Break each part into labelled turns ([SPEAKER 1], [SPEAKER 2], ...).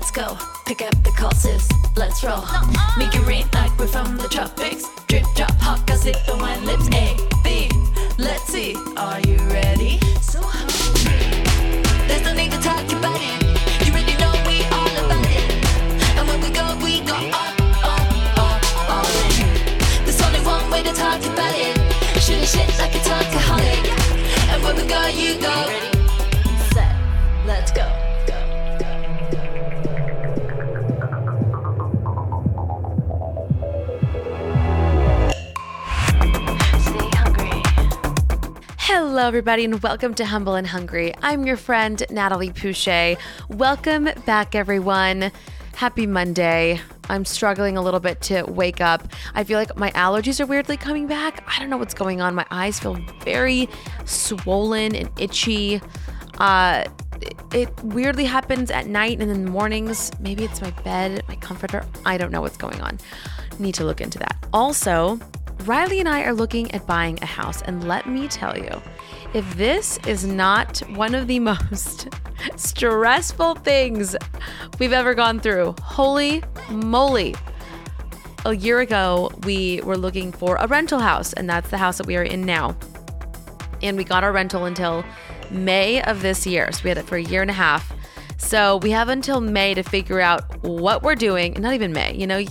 [SPEAKER 1] Let's go. Pick up the call, sis. Let's roll. Make it rain like we're from the tropics. Drip, drop, hot, got sip on my lips.
[SPEAKER 2] Everybody, and welcome to Humble and Hungry. I'm your friend, Natalie Pouchet. Welcome back, everyone. Happy Monday. I'm struggling a little bit to wake up. I feel like my allergies are weirdly coming back. I don't know what's going on. My eyes feel very swollen and itchy. Uh, it, it weirdly happens at night and in the mornings. Maybe it's my bed, my comforter. I don't know what's going on. Need to look into that. Also, Riley and I are looking at buying a house, and let me tell you, if this is not one of the most stressful things we've ever gone through, holy moly. A year ago, we were looking for a rental house, and that's the house that we are in now. And we got our rental until May of this year. So we had it for a year and a half. So we have until May to figure out what we're doing. Not even May, you know,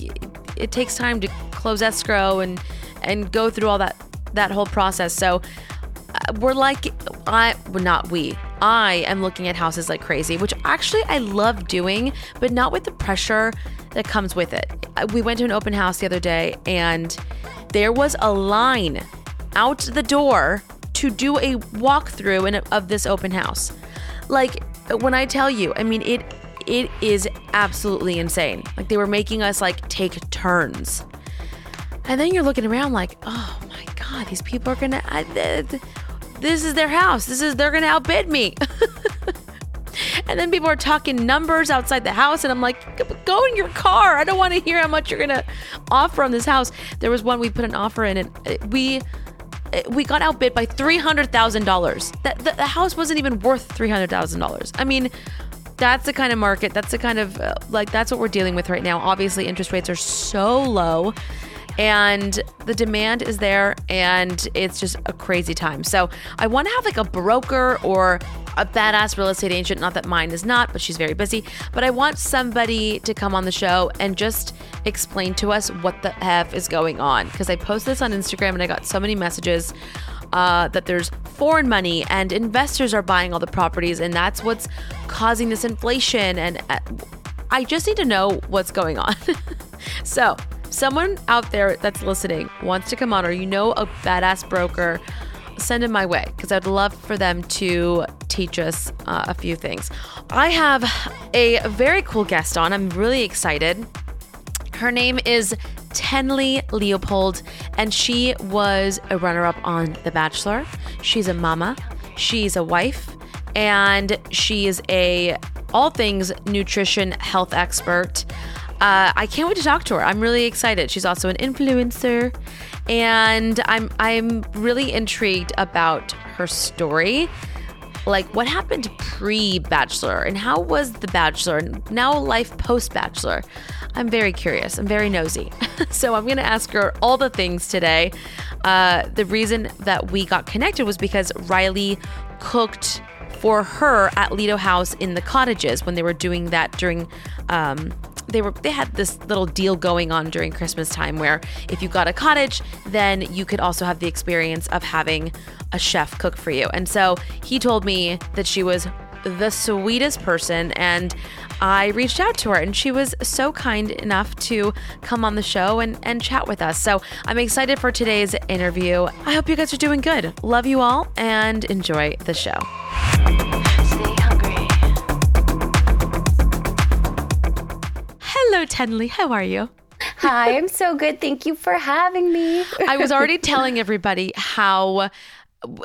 [SPEAKER 2] it takes time to close escrow and and go through all that that whole process. So uh, we're like I well, not we. I am looking at houses like crazy, which actually I love doing, but not with the pressure that comes with it. We went to an open house the other day and there was a line out the door to do a walkthrough in, of this open house. Like when I tell you, I mean it it is absolutely insane. Like they were making us like take turns. And then you're looking around like, oh my god, these people are gonna. I, th- this is their house. This is they're gonna outbid me. and then people are talking numbers outside the house, and I'm like, go in your car. I don't want to hear how much you're gonna offer on this house. There was one we put an offer in, and uh, we uh, we got outbid by three hundred thousand dollars. That the, the house wasn't even worth three hundred thousand dollars. I mean. That's the kind of market. That's the kind of uh, like that's what we're dealing with right now. Obviously, interest rates are so low and the demand is there and it's just a crazy time. So I want to have like a broker or a badass real estate agent. Not that mine is not, but she's very busy. But I want somebody to come on the show and just explain to us what the F is going on. Because I posted this on Instagram and I got so many messages uh, that there's foreign money and investors are buying all the properties and that's what's causing this inflation. And uh, I just need to know what's going on. so, someone out there that's listening wants to come on, or you know a badass broker, send them my way because I'd love for them to teach us uh, a few things. I have a very cool guest on. I'm really excited. Her name is Tenley Leopold, and she was a runner up on The Bachelor. She's a mama, she's a wife, and she is a all things nutrition health expert. Uh, I can't wait to talk to her. I'm really excited. She's also an influencer, and I'm I'm really intrigued about her story. Like what happened pre Bachelor and how was the Bachelor and now life post Bachelor. I'm very curious. I'm very nosy. so I'm going to ask her all the things today. Uh, the reason that we got connected was because Riley cooked for her at Lido House in the cottages when they were doing that during um, they were they had this little deal going on during Christmas time where if you got a cottage, then you could also have the experience of having a chef cook for you. And so he told me that she was the sweetest person and I reached out to her and she was so kind enough to come on the show and, and chat with us. So I'm excited for today's interview. I hope you guys are doing good. Love you all and enjoy the show. Hello, Tenley. How are you?
[SPEAKER 3] Hi, I'm so good. Thank you for having me.
[SPEAKER 2] I was already telling everybody how uh,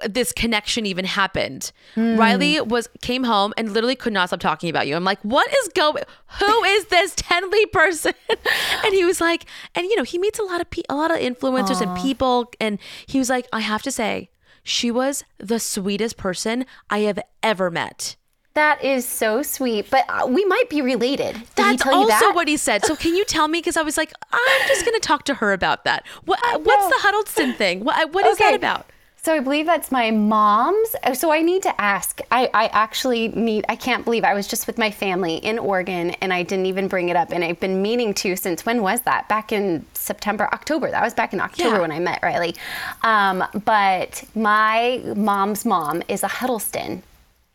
[SPEAKER 2] this connection even happened. Riley hmm. was came home and literally could not stop talking about you. I'm like, what is going? Who is this Tenley person? and he was like, and you know, he meets a lot of pe- a lot of influencers and people, and he was like, I have to say, she was the sweetest person I have ever met.
[SPEAKER 3] That is so sweet, but uh, we might be related. Did he
[SPEAKER 2] That's
[SPEAKER 3] tell you
[SPEAKER 2] also
[SPEAKER 3] that?
[SPEAKER 2] what he said. So can you tell me? Because I was like, I'm just going to talk to her about that. What, what's the Huddleston thing? What, what is that about?
[SPEAKER 3] So I believe that's my mom's. uh, So I need to ask. I, I actually need, I can't believe I was just with my family in Oregon and I didn't even bring it up. And I've been meaning to since when was that? Back in September, October. That was back in October
[SPEAKER 2] Yeah.
[SPEAKER 3] when I met Riley. Um, but my mom's mom is a Huddleston.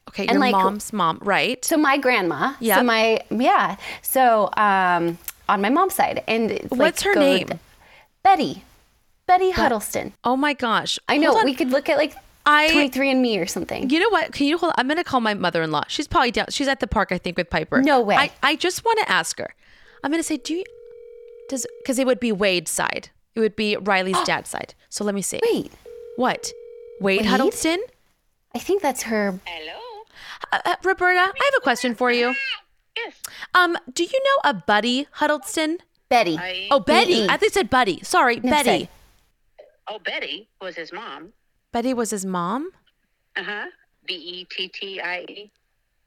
[SPEAKER 2] Okay,
[SPEAKER 3] And
[SPEAKER 2] your
[SPEAKER 3] like-
[SPEAKER 2] mom's mom, right?
[SPEAKER 3] So my grandma.
[SPEAKER 2] Yeah.
[SPEAKER 3] So my, yeah. So um, on my mom's side. And it's
[SPEAKER 2] What's
[SPEAKER 3] like
[SPEAKER 2] her
[SPEAKER 3] go-
[SPEAKER 2] name?
[SPEAKER 3] Betty. Betty Huddleston.
[SPEAKER 2] Oh my gosh.
[SPEAKER 3] I know.
[SPEAKER 2] On.
[SPEAKER 3] We could look at like
[SPEAKER 2] I-
[SPEAKER 3] 23 and Me or something.
[SPEAKER 2] You know what? Can you hold? I'm gonna call my mother-in-law. She's probably down. She's at the park, I think, with Piper.
[SPEAKER 3] No way.
[SPEAKER 2] I, I just want to ask her. I'm gonna say, do you? Does because it would be Wade's side. It would be Riley's dad's side. So let me see.
[SPEAKER 3] Wait,
[SPEAKER 2] What? Wade,
[SPEAKER 3] Wade?
[SPEAKER 2] Huddleston?
[SPEAKER 3] I think that's her.
[SPEAKER 2] Uh, uh, Roberta, I have a question for you.
[SPEAKER 4] Yes.
[SPEAKER 2] Um, do you know a Buddy Huddleston?
[SPEAKER 3] Betty.
[SPEAKER 2] Oh, Betty.
[SPEAKER 3] B-E.
[SPEAKER 2] I think it said Buddy. Sorry,
[SPEAKER 3] No,
[SPEAKER 2] Betty.
[SPEAKER 3] say.
[SPEAKER 4] Oh, Betty was his mom.
[SPEAKER 2] Betty was his mom.
[SPEAKER 4] Uh huh. B E T T I E.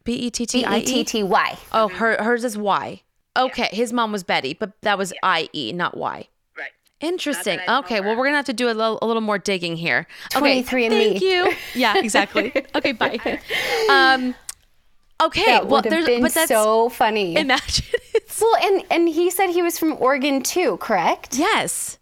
[SPEAKER 2] B e t
[SPEAKER 3] B
[SPEAKER 2] t i
[SPEAKER 3] E T
[SPEAKER 2] e.
[SPEAKER 3] T Y.
[SPEAKER 2] Oh, her hers is Y. Okay, his mom was Betty, but that was I E, not Y.
[SPEAKER 4] Right.
[SPEAKER 2] Interesting.
[SPEAKER 4] Not that I know
[SPEAKER 2] Okay, well, we're gonna have to do a little, a little more digging here. Okay,
[SPEAKER 3] 23 and
[SPEAKER 2] thank
[SPEAKER 3] me.
[SPEAKER 2] you. Yeah, exactly. okay, bye. Um, okay,
[SPEAKER 3] That
[SPEAKER 2] well,
[SPEAKER 3] would have
[SPEAKER 2] there's,
[SPEAKER 3] been
[SPEAKER 2] but that's
[SPEAKER 3] so funny.
[SPEAKER 2] imagine it's
[SPEAKER 3] well, and and he said he was from Oregon too, correct?
[SPEAKER 2] yes.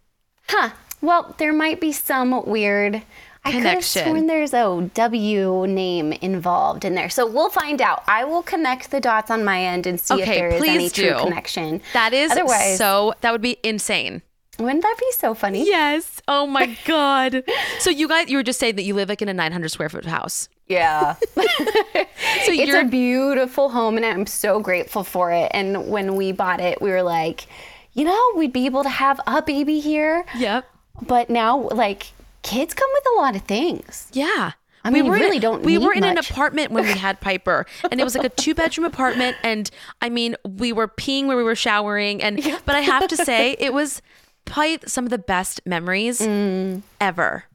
[SPEAKER 3] Huh. Well, there might be some weird. I could have
[SPEAKER 2] Connection.
[SPEAKER 3] sworn there's a W name involved in there. So we'll find out. I will connect the dots on my end and see if there is
[SPEAKER 2] please
[SPEAKER 3] any true connection.
[SPEAKER 2] That is
[SPEAKER 3] Otherwise,
[SPEAKER 2] so. That would be insane.
[SPEAKER 3] Wouldn't that be so funny?
[SPEAKER 2] Yes. Oh my god. so you guys, you were just saying that you live like in a 900 square foot house.
[SPEAKER 3] Yeah.
[SPEAKER 2] So
[SPEAKER 3] it's a beautiful home and I'm so grateful for it. And when we bought it, we were like, you know, we'd be able to have a baby here.
[SPEAKER 2] Yep.
[SPEAKER 3] But now, like, kids come with a lot of things.
[SPEAKER 2] Yeah.
[SPEAKER 3] I mean,
[SPEAKER 2] in-
[SPEAKER 3] really don't
[SPEAKER 2] We were in an apartment when we had Piper, and it was like a two bedroom apartment. And I mean, we were peeing where we were showering, and yeah. but I have to say, it was probably some of the best memories ever.
[SPEAKER 3] Mm.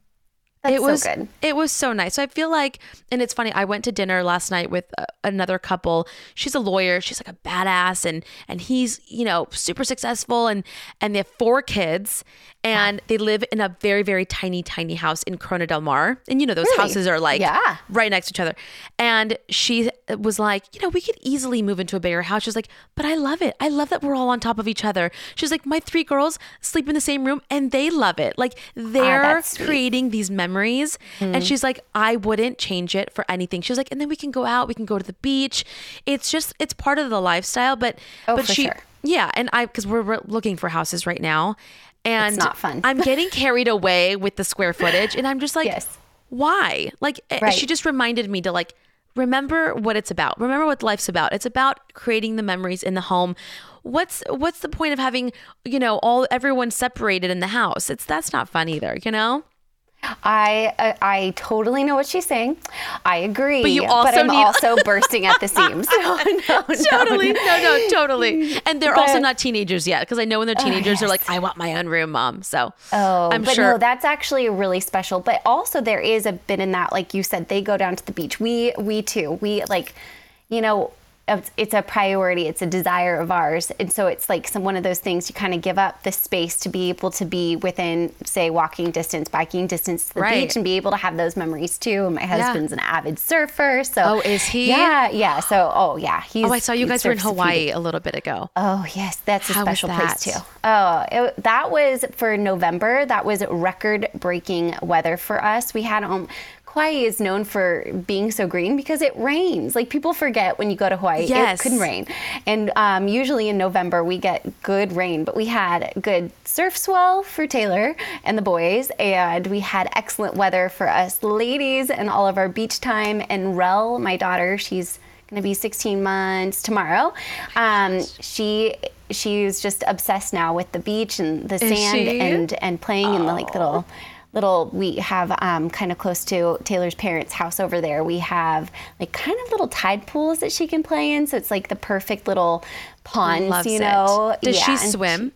[SPEAKER 3] That's
[SPEAKER 2] it was
[SPEAKER 3] so good.
[SPEAKER 2] it was so nice. So I feel like, and it's funny. I went to dinner last night with uh, another couple. She's a lawyer. She's like a badass, and and he's you know super successful, and and they have four kids, and they live in a very very tiny tiny house in Corona del Mar, and you know those
[SPEAKER 3] Really?
[SPEAKER 2] houses are like
[SPEAKER 3] Yeah.
[SPEAKER 2] right next to each other. And she was like, you know, we could easily move into a bigger house. She's like, but I love it. I love that we're all on top of each other. She's like, my three girls sleep in the same room and they love it. Like they're
[SPEAKER 3] Ah,
[SPEAKER 2] creating these memories.
[SPEAKER 3] Mm-hmm.
[SPEAKER 2] And she's like, I wouldn't change it for anything. she's like, and then we can go out, we can go to the beach. It's just, it's part of the lifestyle. But,
[SPEAKER 3] Oh,
[SPEAKER 2] but she,
[SPEAKER 3] sure.
[SPEAKER 2] yeah. And I, because we're, we're looking for houses right now. And it's
[SPEAKER 3] not fun.
[SPEAKER 2] I'm getting carried away with the square footage. And I'm just like,
[SPEAKER 3] Yes.
[SPEAKER 2] why? Like eh,
[SPEAKER 3] Right.
[SPEAKER 2] she just reminded me to like remember what it's about. Remember what life's about. It's about creating the memories in the home. What's what's the point of having, you know, all everyone separated in the house? It's that's not fun either, you know?
[SPEAKER 3] I uh, I totally know what she's saying. I agree.
[SPEAKER 2] But you also
[SPEAKER 3] I'm
[SPEAKER 2] need-
[SPEAKER 3] also bursting at the seams. No, no,
[SPEAKER 2] totally.
[SPEAKER 3] no.
[SPEAKER 2] No, no, totally. And they're also not teenagers yet because I know when they're teenagers, they're like, I want my own room, mom. So
[SPEAKER 3] Oh,
[SPEAKER 2] I'm
[SPEAKER 3] but
[SPEAKER 2] sure.
[SPEAKER 3] no, that's actually really special. But also, there is a bit in that, like you said, they go down to the beach. We, we too, we like, you know, it's- it's a priority. It's a desire of ours, and so it's like some one of those things you kind of give up the space to be able to be within, say, walking distance, biking distance to the
[SPEAKER 2] Right.
[SPEAKER 3] beach, and be able to have those memories too. And my husband's an avid surfer, so
[SPEAKER 2] Oh, is he?
[SPEAKER 3] Yeah, yeah. So, oh yeah, he's.
[SPEAKER 2] oh, I saw you guys were in
[SPEAKER 3] surfs a few
[SPEAKER 2] Hawaii a little bit ago.
[SPEAKER 3] Oh yes, that's a
[SPEAKER 2] How
[SPEAKER 3] special place too. Oh, it, that was for November. That was record-breaking weather for us. We had um, Hawaii is known for being so green because it rains. Like people forget when you go to Hawaii,
[SPEAKER 2] Yes.
[SPEAKER 3] it can rain, and um, usually in November we get good rain. But we had good surf swell for Taylor and the boys, and we had excellent weather for us ladies and all of our beach time. And Rel, my daughter, she's going to be 16 months tomorrow. Um, she she's just obsessed now with the beach and the sand
[SPEAKER 2] she?
[SPEAKER 3] and and playing in the like little little we have um, kind of close to taylor's parents house over there we have like kind of little tide pools that she can play in so it's like the perfect little ponds
[SPEAKER 2] Loves
[SPEAKER 3] you
[SPEAKER 2] it.
[SPEAKER 3] know
[SPEAKER 2] Does
[SPEAKER 3] Yeah,
[SPEAKER 2] she swim?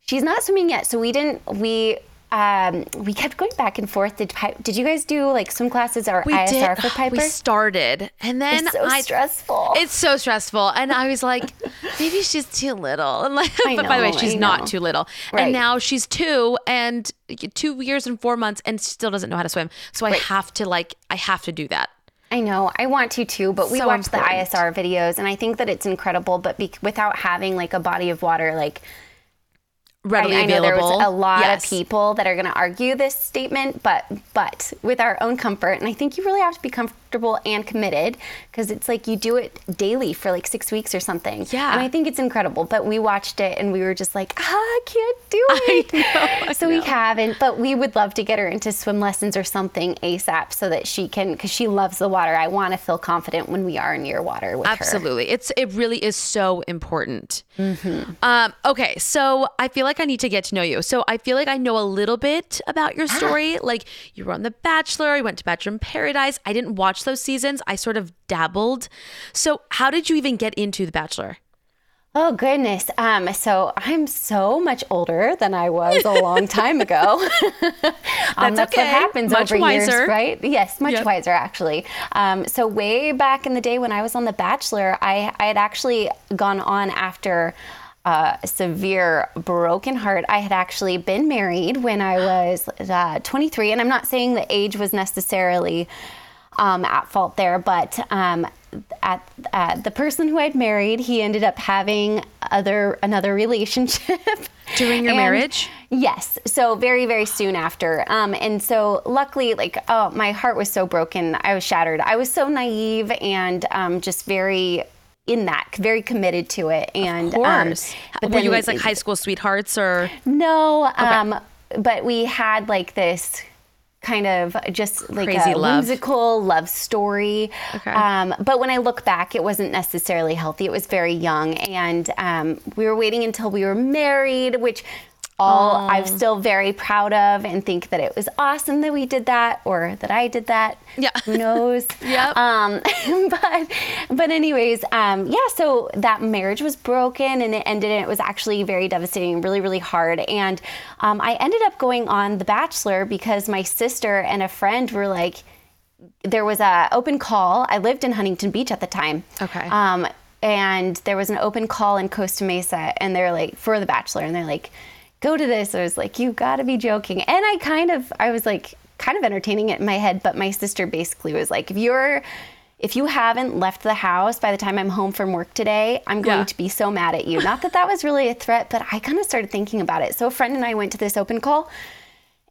[SPEAKER 3] she's not swimming yet so we didn't we um, we kept going back and forth. Did, did you guys do like swim classes or
[SPEAKER 2] We
[SPEAKER 3] ISR
[SPEAKER 2] did.
[SPEAKER 3] for Piper?
[SPEAKER 2] We started, and then
[SPEAKER 3] it's so
[SPEAKER 2] I.
[SPEAKER 3] stressful.
[SPEAKER 2] It's so stressful, and I was like, maybe she's too little. And like,
[SPEAKER 3] I
[SPEAKER 2] but by the way, she's not too little.
[SPEAKER 3] Right.
[SPEAKER 2] And now she's two and two years and four months, and still doesn't know how to swim. So I have to like, I have to do that.
[SPEAKER 3] I know. I want to too, but we
[SPEAKER 2] So
[SPEAKER 3] watch the ISR videos, and I think that it's incredible. But be- without having like a body of water, like
[SPEAKER 2] Readily
[SPEAKER 3] I, I know
[SPEAKER 2] available.
[SPEAKER 3] there was a lot
[SPEAKER 2] Yes.
[SPEAKER 3] of people that are going to argue this statement, but but with our own comfort, and I think you really have to be comfortable and committed because it's like you do it daily for like six weeks or something.
[SPEAKER 2] Yeah.
[SPEAKER 3] and I think it's incredible. But we watched it and we were just like, ah, I can't do
[SPEAKER 2] I
[SPEAKER 3] it.
[SPEAKER 2] know, I
[SPEAKER 3] so we haven't, but we would love to get her into swim lessons or something ASAP so that she can, because she loves the water. I want to feel confident when we are near water with her.
[SPEAKER 2] Absolutely. It's it really is so important.
[SPEAKER 3] Mm-hmm.
[SPEAKER 2] Um, okay, so I feel like I need to get to know you. So I feel like I know a little bit about
[SPEAKER 3] Ah.
[SPEAKER 2] your story. Like you were on The Bachelor, you went to Bachelor in Paradise. I didn't watch those seasons. I sort of dabbled. So how did you even get into The Bachelor?
[SPEAKER 3] Oh goodness. Um, so I'm so much older than I was a long time ago. um,
[SPEAKER 2] That's
[SPEAKER 3] what
[SPEAKER 2] okay.
[SPEAKER 3] happens
[SPEAKER 2] Much
[SPEAKER 3] over
[SPEAKER 2] wiser.
[SPEAKER 3] years, right? Yes, much
[SPEAKER 2] Yep.
[SPEAKER 3] wiser actually. Um, so way back in the day when I was on The Bachelor, I, I had actually gone on after uh, a severe broken heart. I had actually been married when I was uh, 23, and I'm not saying the age was necessarily um, at fault there, but um, at, at the person who I'd married, he ended up having other another relationship
[SPEAKER 2] During your
[SPEAKER 3] And-
[SPEAKER 2] marriage?
[SPEAKER 3] Yes. So very very soon after, um, and so luckily, like oh, my heart was so broken, I was shattered. I was so naive and um, just very in that, very committed to it. And. Um, but
[SPEAKER 2] were you guys like high school sweethearts or
[SPEAKER 3] no, um, but we had like this kind of just like
[SPEAKER 2] Crazy
[SPEAKER 3] a
[SPEAKER 2] love.
[SPEAKER 3] whimsical love story.
[SPEAKER 2] Okay.
[SPEAKER 3] Um, but when I look back, it wasn't necessarily healthy. It was very young, and um, we were waiting until we were married, which. All I'm still very proud of and think that it was awesome that we did that or that I did that.
[SPEAKER 2] Yeah.
[SPEAKER 3] Who knows?
[SPEAKER 2] Yep.
[SPEAKER 3] Um, but but anyways, um, yeah. So that marriage was broken and it ended. And it was actually very devastating, really really hard. And um, I ended up going on The Bachelor because my sister and a friend were like, there was a open call. I lived in Huntington Beach at the time.
[SPEAKER 2] Okay.
[SPEAKER 3] Um, and there was an open call in Costa Mesa, and they're like for The Bachelor, and they're like, go to this. I was like, you got to be joking. And I kind of, I was like, kind of entertaining it in my head. But my sister basically was like, if you're, if you haven't left the house by the time I'm home from work today, I'm going
[SPEAKER 2] Yeah.
[SPEAKER 3] to be so mad at you. Not that that was really a threat, but I kind of started thinking about it. So a friend and I went to this open call,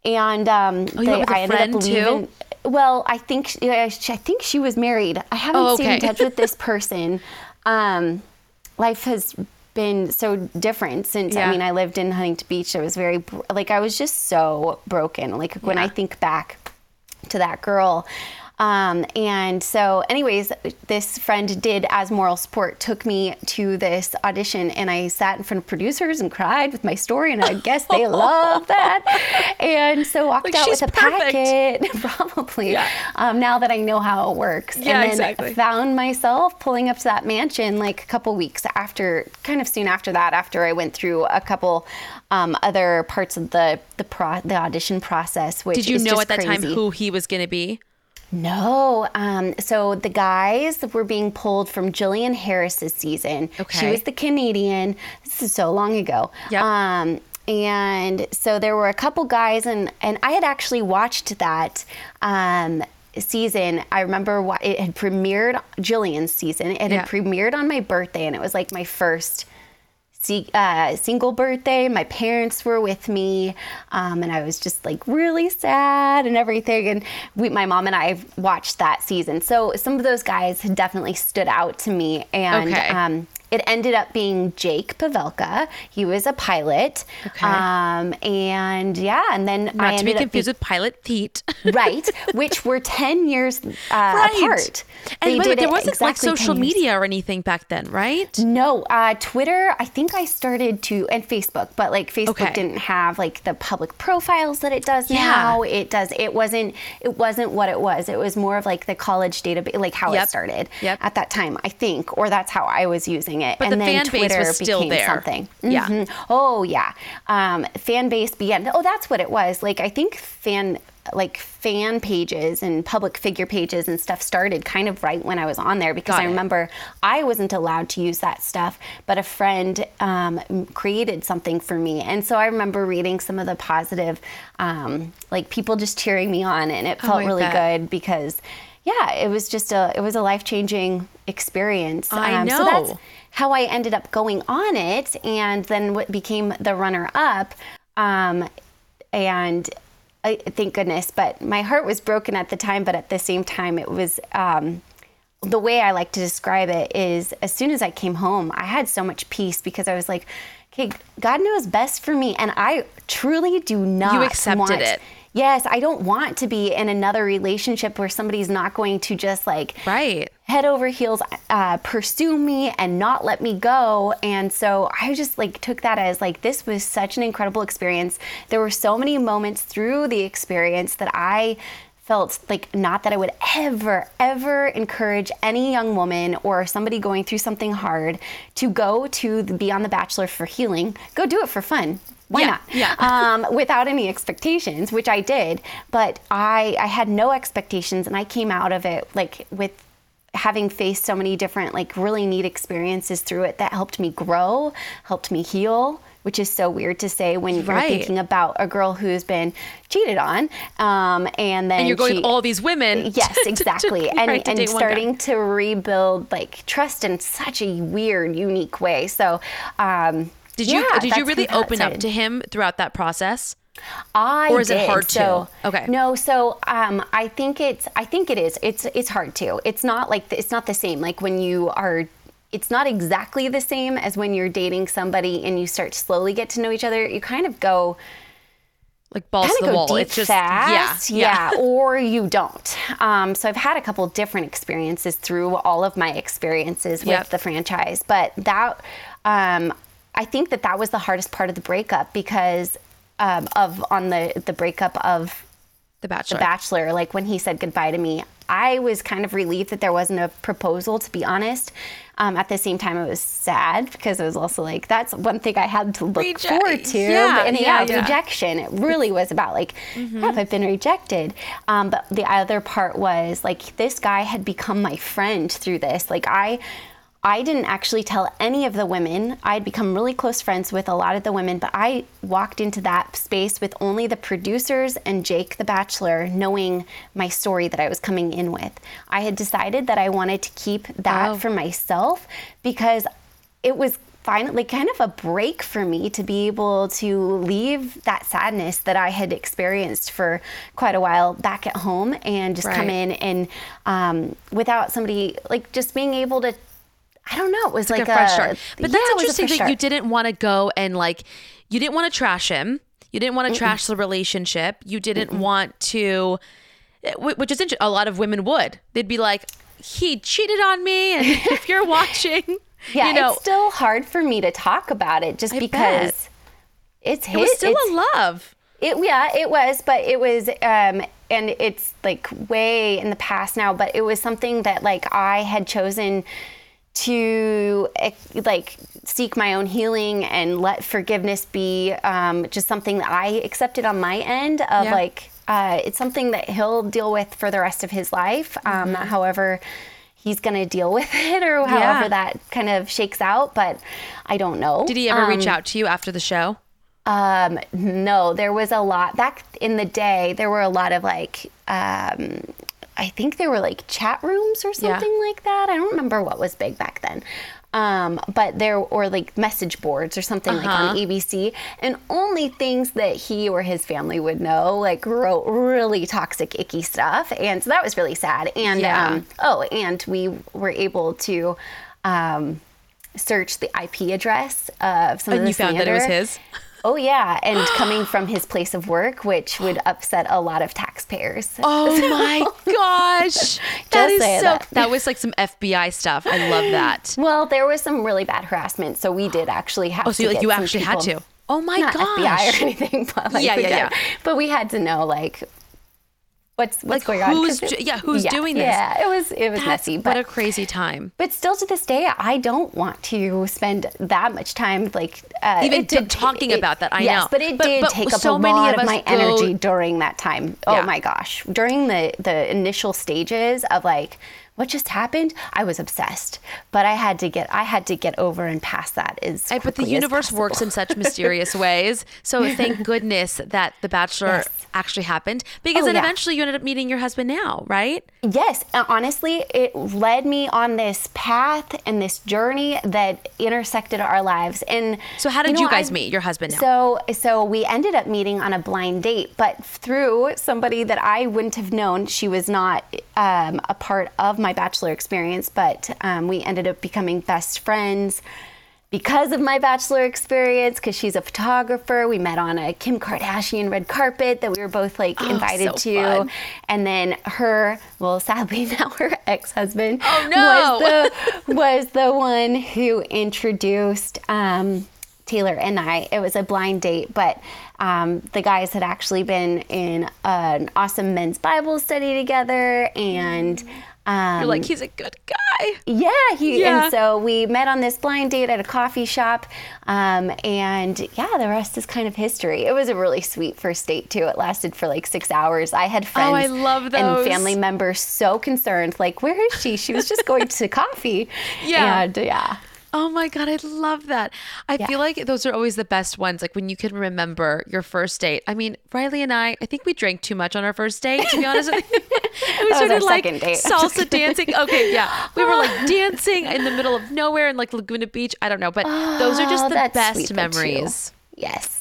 [SPEAKER 3] and um,
[SPEAKER 2] Oh, you went with a
[SPEAKER 3] I ended up
[SPEAKER 2] too?
[SPEAKER 3] leaving. Well, I think she, I think she was married. I haven't
[SPEAKER 2] Oh,
[SPEAKER 3] stayed in touch with this person. Um, life has been so different since
[SPEAKER 2] Yeah.
[SPEAKER 3] I mean I lived in Huntington Beach. I was very like I was just so broken. Like when I think back to that girl. Um, and so, anyways, this friend did as moral support took me to this audition, and I sat in front of producers and cried with my story, and I guess they love that. And so walked
[SPEAKER 2] Like,
[SPEAKER 3] out with a
[SPEAKER 2] perfect.
[SPEAKER 3] packet, probably. Um, now that I know how it works,
[SPEAKER 2] Yeah,
[SPEAKER 3] and then
[SPEAKER 2] exactly.
[SPEAKER 3] found myself pulling up to that mansion like a couple weeks after, kind of soon after that, after I went through a couple um, other parts of the the pro- the audition process. Which
[SPEAKER 2] Did you know at that time who he was going to be?
[SPEAKER 3] No. Um, so the guys were being pulled from Jillian Harris's season.
[SPEAKER 2] Okay.
[SPEAKER 3] She was the Canadian. This is so long ago.
[SPEAKER 2] Yep.
[SPEAKER 3] Um, and so there were a couple guys, and and I had actually watched that. Um, season i remember wh- it had premiered jillian's season it
[SPEAKER 2] Yeah.
[SPEAKER 3] had premiered on my birthday and it was like my first uh, single birthday. My parents were with me, um, and I was just like really sad and everything. And we, my mom and I watched that season. So some of those guys had definitely stood out to me. And
[SPEAKER 2] Okay.
[SPEAKER 3] um, it ended up being Jake Pavelka. He was a pilot.
[SPEAKER 2] Okay.
[SPEAKER 3] Um, and yeah, and then I
[SPEAKER 2] Not to be confused
[SPEAKER 3] be-
[SPEAKER 2] with Pilot Pete.
[SPEAKER 3] right, which were 10 years uh,
[SPEAKER 2] Right.
[SPEAKER 3] apart.
[SPEAKER 2] And wait, there wasn't like
[SPEAKER 3] exactly 10
[SPEAKER 2] social media or anything back then, right?
[SPEAKER 3] No, uh, Twitter. I think I started to and Facebook, but like Facebook
[SPEAKER 2] Okay.
[SPEAKER 3] didn't have like the public profiles that it does
[SPEAKER 2] Yeah.
[SPEAKER 3] now. It does. It wasn't. It wasn't what it was. It was more of like the college database, like how
[SPEAKER 2] Yep.
[SPEAKER 3] it started
[SPEAKER 2] Yep.
[SPEAKER 3] at that time. I think, or that's how I was using it.
[SPEAKER 2] But
[SPEAKER 3] and
[SPEAKER 2] the
[SPEAKER 3] then
[SPEAKER 2] fan base was still
[SPEAKER 3] became
[SPEAKER 2] there.
[SPEAKER 3] something.
[SPEAKER 2] Yeah.
[SPEAKER 3] Mhm. Oh yeah. Um, fan base began. Oh, that's what it was. Like I think fan like fan pages and public figure pages and stuff started kind of right when I was on there because
[SPEAKER 2] Got
[SPEAKER 3] I
[SPEAKER 2] it.
[SPEAKER 3] remember I wasn't allowed to use that stuff, but a friend um, created something for me, and so I remember reading some of the positive, um, like people just cheering me on, and it felt
[SPEAKER 2] I
[SPEAKER 3] really good because, yeah, it was just a it was a life changing experience.
[SPEAKER 2] I
[SPEAKER 3] Um, So that's
[SPEAKER 2] know.
[SPEAKER 3] How I ended up going on it, and then what became the runner up. Um, and I, thank goodness, but my heart was broken at the time. But at the same time, it was um, the way I like to describe it is as soon as I came home, I had so much peace because I was like, okay, God knows best for me, and I truly do not.
[SPEAKER 2] accepted
[SPEAKER 3] want-
[SPEAKER 2] it.
[SPEAKER 3] Yes, I don't want to be in another relationship where somebody's not going to just like
[SPEAKER 2] Right.
[SPEAKER 3] Head over heels uh, pursue me and not let me go and so i just like took that as like this was such an incredible experience there were so many moments through the experience that i felt like not that i would ever ever encourage any young woman or somebody going through something hard to go to the beyond the bachelor for healing go do it for fun why
[SPEAKER 2] Yeah,
[SPEAKER 3] not?
[SPEAKER 2] yeah.
[SPEAKER 3] um, without any expectations, which I did. But I, I had no expectations, and I came out of it like with having faced so many different, like really neat experiences through it that helped me grow, helped me heal. Which is so weird to say when you're thinking about a girl who's been cheated on, um, and then
[SPEAKER 2] And you're going
[SPEAKER 3] she-
[SPEAKER 2] with all these women.
[SPEAKER 3] Yes,
[SPEAKER 2] to- to-
[SPEAKER 3] exactly.
[SPEAKER 2] to-
[SPEAKER 3] and
[SPEAKER 2] right,
[SPEAKER 3] and
[SPEAKER 2] date one guy.
[SPEAKER 3] starting to rebuild like trust in such a weird, unique way. So, um,
[SPEAKER 2] Did you
[SPEAKER 3] yeah,
[SPEAKER 2] did you really open up to him throughout that process?
[SPEAKER 3] I
[SPEAKER 2] Or is it
[SPEAKER 3] did.
[SPEAKER 2] hard to?
[SPEAKER 3] so,
[SPEAKER 2] Okay.
[SPEAKER 3] No, so um, I think it's I think it is. It's it's hard to. It's not like it's not the same. Like when you are. It's not exactly the same as when you're dating somebody and you start to slowly get to know each other. You kind of go
[SPEAKER 2] Like balls
[SPEAKER 3] kind
[SPEAKER 2] to
[SPEAKER 3] of
[SPEAKER 2] the
[SPEAKER 3] go
[SPEAKER 2] wall.
[SPEAKER 3] deep
[SPEAKER 2] it's just
[SPEAKER 3] fast,
[SPEAKER 2] yeah,
[SPEAKER 3] yeah, or you don't. Um, so I've had a couple different experiences through all of my experiences with
[SPEAKER 2] Yep.
[SPEAKER 3] the franchise, but that um, I think that that was the hardest part of the breakup because um, of on the the breakup of
[SPEAKER 2] The Bachelor.
[SPEAKER 3] the Bachelor, like when he said goodbye to me, I was kind of relieved that there wasn't a proposal, to be honest. Um, at the same time, I was sad because it was also like, that's one thing I had to look
[SPEAKER 2] Reje-
[SPEAKER 3] forward to.
[SPEAKER 2] yeah,
[SPEAKER 3] and
[SPEAKER 2] yeah,
[SPEAKER 3] yeah.
[SPEAKER 2] Mm-hmm.
[SPEAKER 3] rejection. It really was about like, have I been rejected? Um, but the other part was like, this guy had become my friend through this. Like, I. I didn't actually tell any of the women. I'd become really close friends with a lot of the women, but I walked into that space with only the producers and Jake the Bachelor knowing my story that I was coming in with. I had decided that I wanted to keep that
[SPEAKER 2] Wow.
[SPEAKER 3] for myself because it was finally kind of a break for me to be able to leave that sadness that I had experienced for quite a while back at home and just come in and um, without somebody like just being able to I don't know. It was like,
[SPEAKER 2] like a fresh start. But that's
[SPEAKER 3] a
[SPEAKER 2] interesting that you didn't want to go and like you didn't want to trash him. You didn't want to trash the relationship. You didn't want to eh, which is interesting. A lot of women would. They'd be like, he cheated on me. And if you're watching,
[SPEAKER 3] Yeah,
[SPEAKER 2] you know,
[SPEAKER 3] it's still hard for me to talk about it just
[SPEAKER 2] I
[SPEAKER 3] because
[SPEAKER 2] bet.
[SPEAKER 3] it's
[SPEAKER 2] it was still a love.
[SPEAKER 3] It yeah, it was, but it was um and it's like way in the past now, but it was something that like I had chosen to like seek my own healing and let forgiveness be um, just something that I accepted on my end of
[SPEAKER 2] Yeah.
[SPEAKER 3] like uh, it's something that he'll deal with for the rest of his life. Um, However, he's going to deal with it or however
[SPEAKER 2] Mm-hmm. Yeah.
[SPEAKER 3] that kind of shakes out, but I don't know.
[SPEAKER 2] Did he ever reach
[SPEAKER 3] Um,
[SPEAKER 2] out to you after the show?
[SPEAKER 3] um, no, there was a lot back in the day. There were a lot of like, um, I think there were like chat rooms or
[SPEAKER 2] Yeah.
[SPEAKER 3] something like that. I don't remember what was big back then. Um, but there or like message boards or something like
[SPEAKER 2] Uh-huh.
[SPEAKER 3] on ABC, and only things that he or his family would know, like wrote really toxic, icky stuff, and so that was really sad. And
[SPEAKER 2] Yeah.
[SPEAKER 3] um, oh, and we were able to um, search the IP address of some of
[SPEAKER 2] And
[SPEAKER 3] the
[SPEAKER 2] you found that it was his?
[SPEAKER 3] Oh yeah, and coming from his place of work, which would upset a lot of taxpayers.
[SPEAKER 2] Oh my gosh. that is so
[SPEAKER 3] that.
[SPEAKER 2] that was like some FBI stuff. I love that.
[SPEAKER 3] Well, there was some really bad harassment, so we did actually have.
[SPEAKER 2] Oh, so
[SPEAKER 3] to
[SPEAKER 2] like you actually had to. Oh my
[SPEAKER 3] not
[SPEAKER 2] gosh.
[SPEAKER 3] FBI or anything, but like
[SPEAKER 2] Yeah, yeah, yeah.
[SPEAKER 3] But we had to know like what's what's
[SPEAKER 2] Like,
[SPEAKER 3] going on.
[SPEAKER 2] who's
[SPEAKER 3] it-
[SPEAKER 2] yeah, who's doing this?
[SPEAKER 3] Yeah, it was it was
[SPEAKER 2] That's
[SPEAKER 3] messy,
[SPEAKER 2] what a crazy time.
[SPEAKER 3] But still, to this day, I don't want to spend that much time like uh,
[SPEAKER 2] Even
[SPEAKER 3] did-
[SPEAKER 2] talking
[SPEAKER 3] it-
[SPEAKER 2] about that, I
[SPEAKER 3] yes,
[SPEAKER 2] know.
[SPEAKER 3] but it
[SPEAKER 2] But-
[SPEAKER 3] did
[SPEAKER 2] but
[SPEAKER 3] take up
[SPEAKER 2] so
[SPEAKER 3] a
[SPEAKER 2] many
[SPEAKER 3] lot
[SPEAKER 2] of
[SPEAKER 3] of, my
[SPEAKER 2] go-
[SPEAKER 3] energy during that time. Oh
[SPEAKER 2] Yeah.
[SPEAKER 3] my gosh, during the the initial stages of like what just happened, I was obsessed. But I had to get I had to get over and past that. Is
[SPEAKER 2] but the universe works in such mysterious ways. So thank goodness that The Bachelor
[SPEAKER 3] Yes.
[SPEAKER 2] actually happened because
[SPEAKER 3] Oh,
[SPEAKER 2] then
[SPEAKER 3] yeah.
[SPEAKER 2] eventually you ended up meeting your husband now, right?
[SPEAKER 3] Yes, uh, honestly, it led me on this path and this journey that intersected our lives. And
[SPEAKER 2] So how did you,
[SPEAKER 3] know,
[SPEAKER 2] guys
[SPEAKER 3] I-
[SPEAKER 2] meet your husband now?
[SPEAKER 3] So, so we ended up meeting on a blind date, but through somebody that I wouldn't have known. She was not um, a part of my bachelor experience, but um, we ended up becoming best friends. Because of my bachelor experience, because she's a photographer, we met on a Kim Kardashian red carpet that we were both like invited
[SPEAKER 2] Oh, so
[SPEAKER 3] to.
[SPEAKER 2] fun.
[SPEAKER 3] And then her, well, sadly now her ex-husband
[SPEAKER 2] Oh, no.
[SPEAKER 3] was the was the one who introduced um, Taylor and I. It was a blind date, but um, the guys had actually been in an awesome men's Bible study together, and um,
[SPEAKER 2] You're like, he's a good guy.
[SPEAKER 3] yeah, he
[SPEAKER 2] Yeah.
[SPEAKER 3] and so we met on this blind date at a coffee shop, um, and yeah, the rest is kind of history. It was a really sweet first date too. It lasted for like six hours. I had friends
[SPEAKER 2] Oh, I love
[SPEAKER 3] and family members so concerned, like, where is she? She was just going to coffee.
[SPEAKER 2] Yeah.
[SPEAKER 3] and yeah.
[SPEAKER 2] Oh my God, I love that. I feel like those are always the best ones, like when you can remember your first date. I mean, Riley and I, I think we drank too much on our first date, to be honest with you. And we started like
[SPEAKER 3] second date.
[SPEAKER 2] salsa dancing. Okay, yeah. We were like dancing in the middle of nowhere in like Laguna Beach. I don't know, but those are just
[SPEAKER 3] Oh,
[SPEAKER 2] the best
[SPEAKER 3] sweet, though, too.
[SPEAKER 2] memories.
[SPEAKER 3] Yes.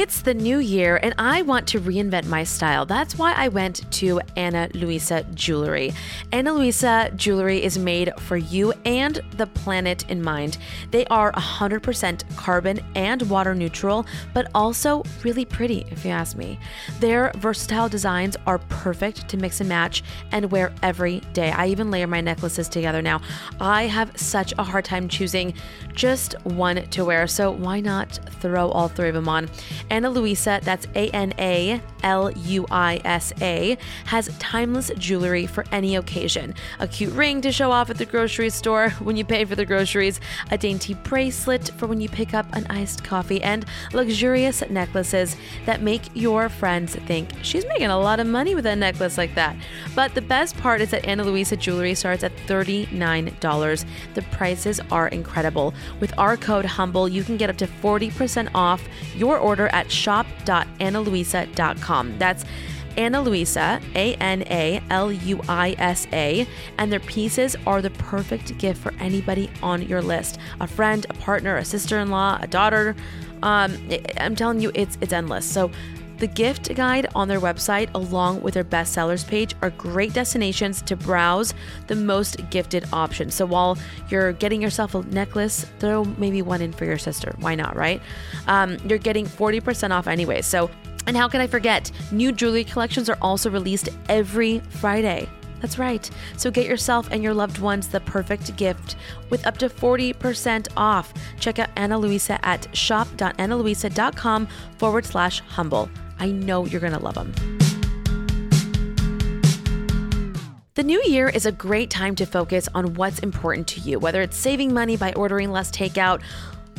[SPEAKER 2] It's the new year and I want to reinvent my style. That's why I went to Ana Luisa Jewelry. Ana Luisa Jewelry is made for you and the planet in mind. They are 100% carbon and water neutral, but also really pretty, if you ask me. Their versatile designs are perfect to mix and match and wear every day. I even layer my necklaces together now. I have such a hard time choosing just one to wear, so why not throw all three of them on? Ana Luisa, that's A N A L U I S A, has timeless jewelry for any occasion. A cute ring to show off at the grocery store when you pay for the groceries, a dainty bracelet for when you pick up an iced coffee, and luxurious necklaces that make your friends think she's making a lot of money with a necklace like that. But the best part is that Ana Luisa jewelry starts at $39. The prices are incredible. With our code HUMBLE, you can get up to 40% off your order at shop.analuisa.com. That's Ana Luisa, A N A L U I S A, and their pieces are the perfect gift for anybody on your list a friend, a partner, a sister in law, a daughter. Um, I'm telling you, it's, it's endless. So The gift guide on their website, along with their bestsellers page, are great destinations to browse the most gifted options. So while you're getting yourself a necklace, throw maybe one in for your sister. Why not, right? Um, you're getting 40% off anyway. So, and how can I forget? New jewelry collections are also released every Friday. That's right. So get yourself and your loved ones the perfect gift with up to 40% off. Check out Ana Luisa at shop.analuisa.com forward slash humble. I know you're going to love them. The new year is a great time to focus on what's important to you, whether it's saving money by ordering less takeout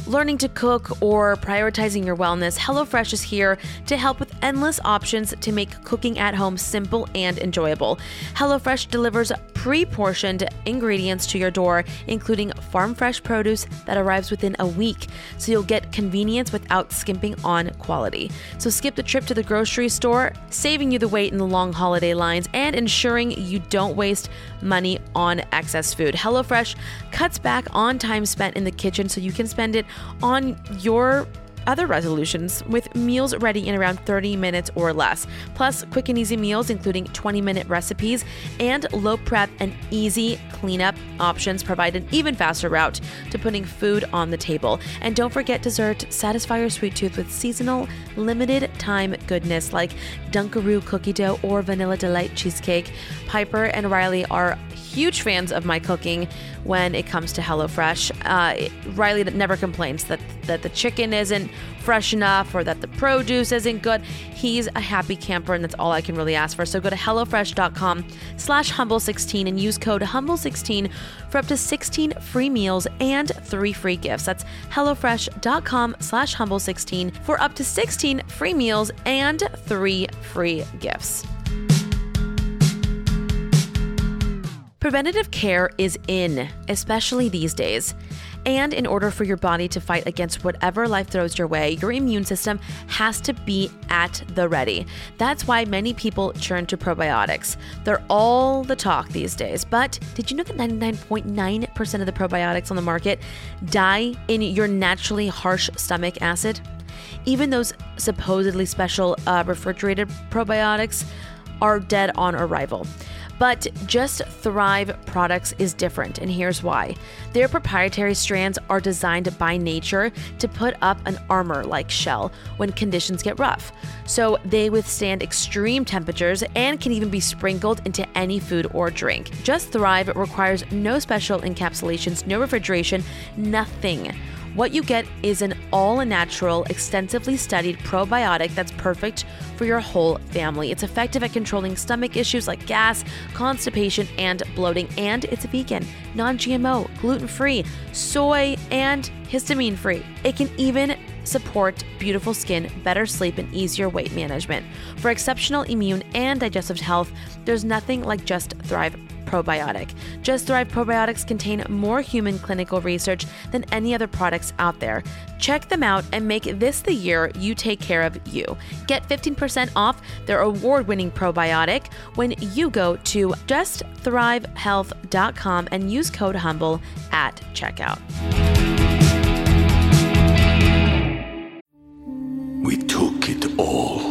[SPEAKER 2] learning to cook, or prioritizing your wellness, HelloFresh is here to help with endless options to make cooking at home simple and enjoyable. HelloFresh delivers pre portioned ingredients to your door, including farm fresh produce that arrives within a week, so you'll get convenience without skimping on quality. So skip the trip to the grocery store, saving you the wait in the long holiday lines and ensuring you don't waste money on excess food. HelloFresh cuts back on time spent in the kitchen so you can spend it on your other resolutions with meals ready in around 30 minutes or less. Plus, quick and easy meals, including 20 minute recipes and low prep and easy cleanup options, provide an even faster route to putting food on the table. And don't forget dessert, satisfy your sweet tooth with seasonal, limited time goodness like Dunkaroo cookie dough or Vanilla Delight cheesecake. Piper and Riley are huge fans of my cooking when it comes to HelloFresh. Uh, Riley never complains that, that the chicken isn't fresh enough or that the produce isn't good. He's a happy camper, and that's all I can really ask for. So go to HelloFresh.com slash Humble16 and use code Humble16 for up to 16 free meals and three free gifts. That's HelloFresh.com slash Humble16 for up to 16 free meals and three free gifts. Preventative care is in, especially these days. And in order for your body to fight against whatever life throws your way, your immune system has to be at the ready. That's why many people turn to probiotics. They're all the talk these days. But did you know that 99.9% of the probiotics on the market die in your naturally harsh stomach acid? Even those supposedly special uh, refrigerated probiotics are dead on arrival. But Just Thrive products is different, and here's why. Their proprietary strands are designed by nature to put up an armor like shell when conditions get rough. So they withstand extreme temperatures and can even be sprinkled into any food or drink. Just Thrive requires no special encapsulations, no refrigeration, nothing. What you get is an all natural, extensively studied probiotic that's perfect for your whole family. It's effective at controlling stomach issues like gas, constipation, and bloating, and it's vegan, non GMO, gluten free, soy, and histamine free. It can even support beautiful skin, better sleep, and easier weight management. For exceptional immune and digestive health, there's nothing like Just Thrive probiotic. Just Thrive probiotics contain more human clinical research than any other products out there. Check them out and make this the year you take care of you. Get 15% off their award winning probiotic when you go to justthrivehealth.com and use code HUMBLE at checkout.
[SPEAKER 5] We took it all.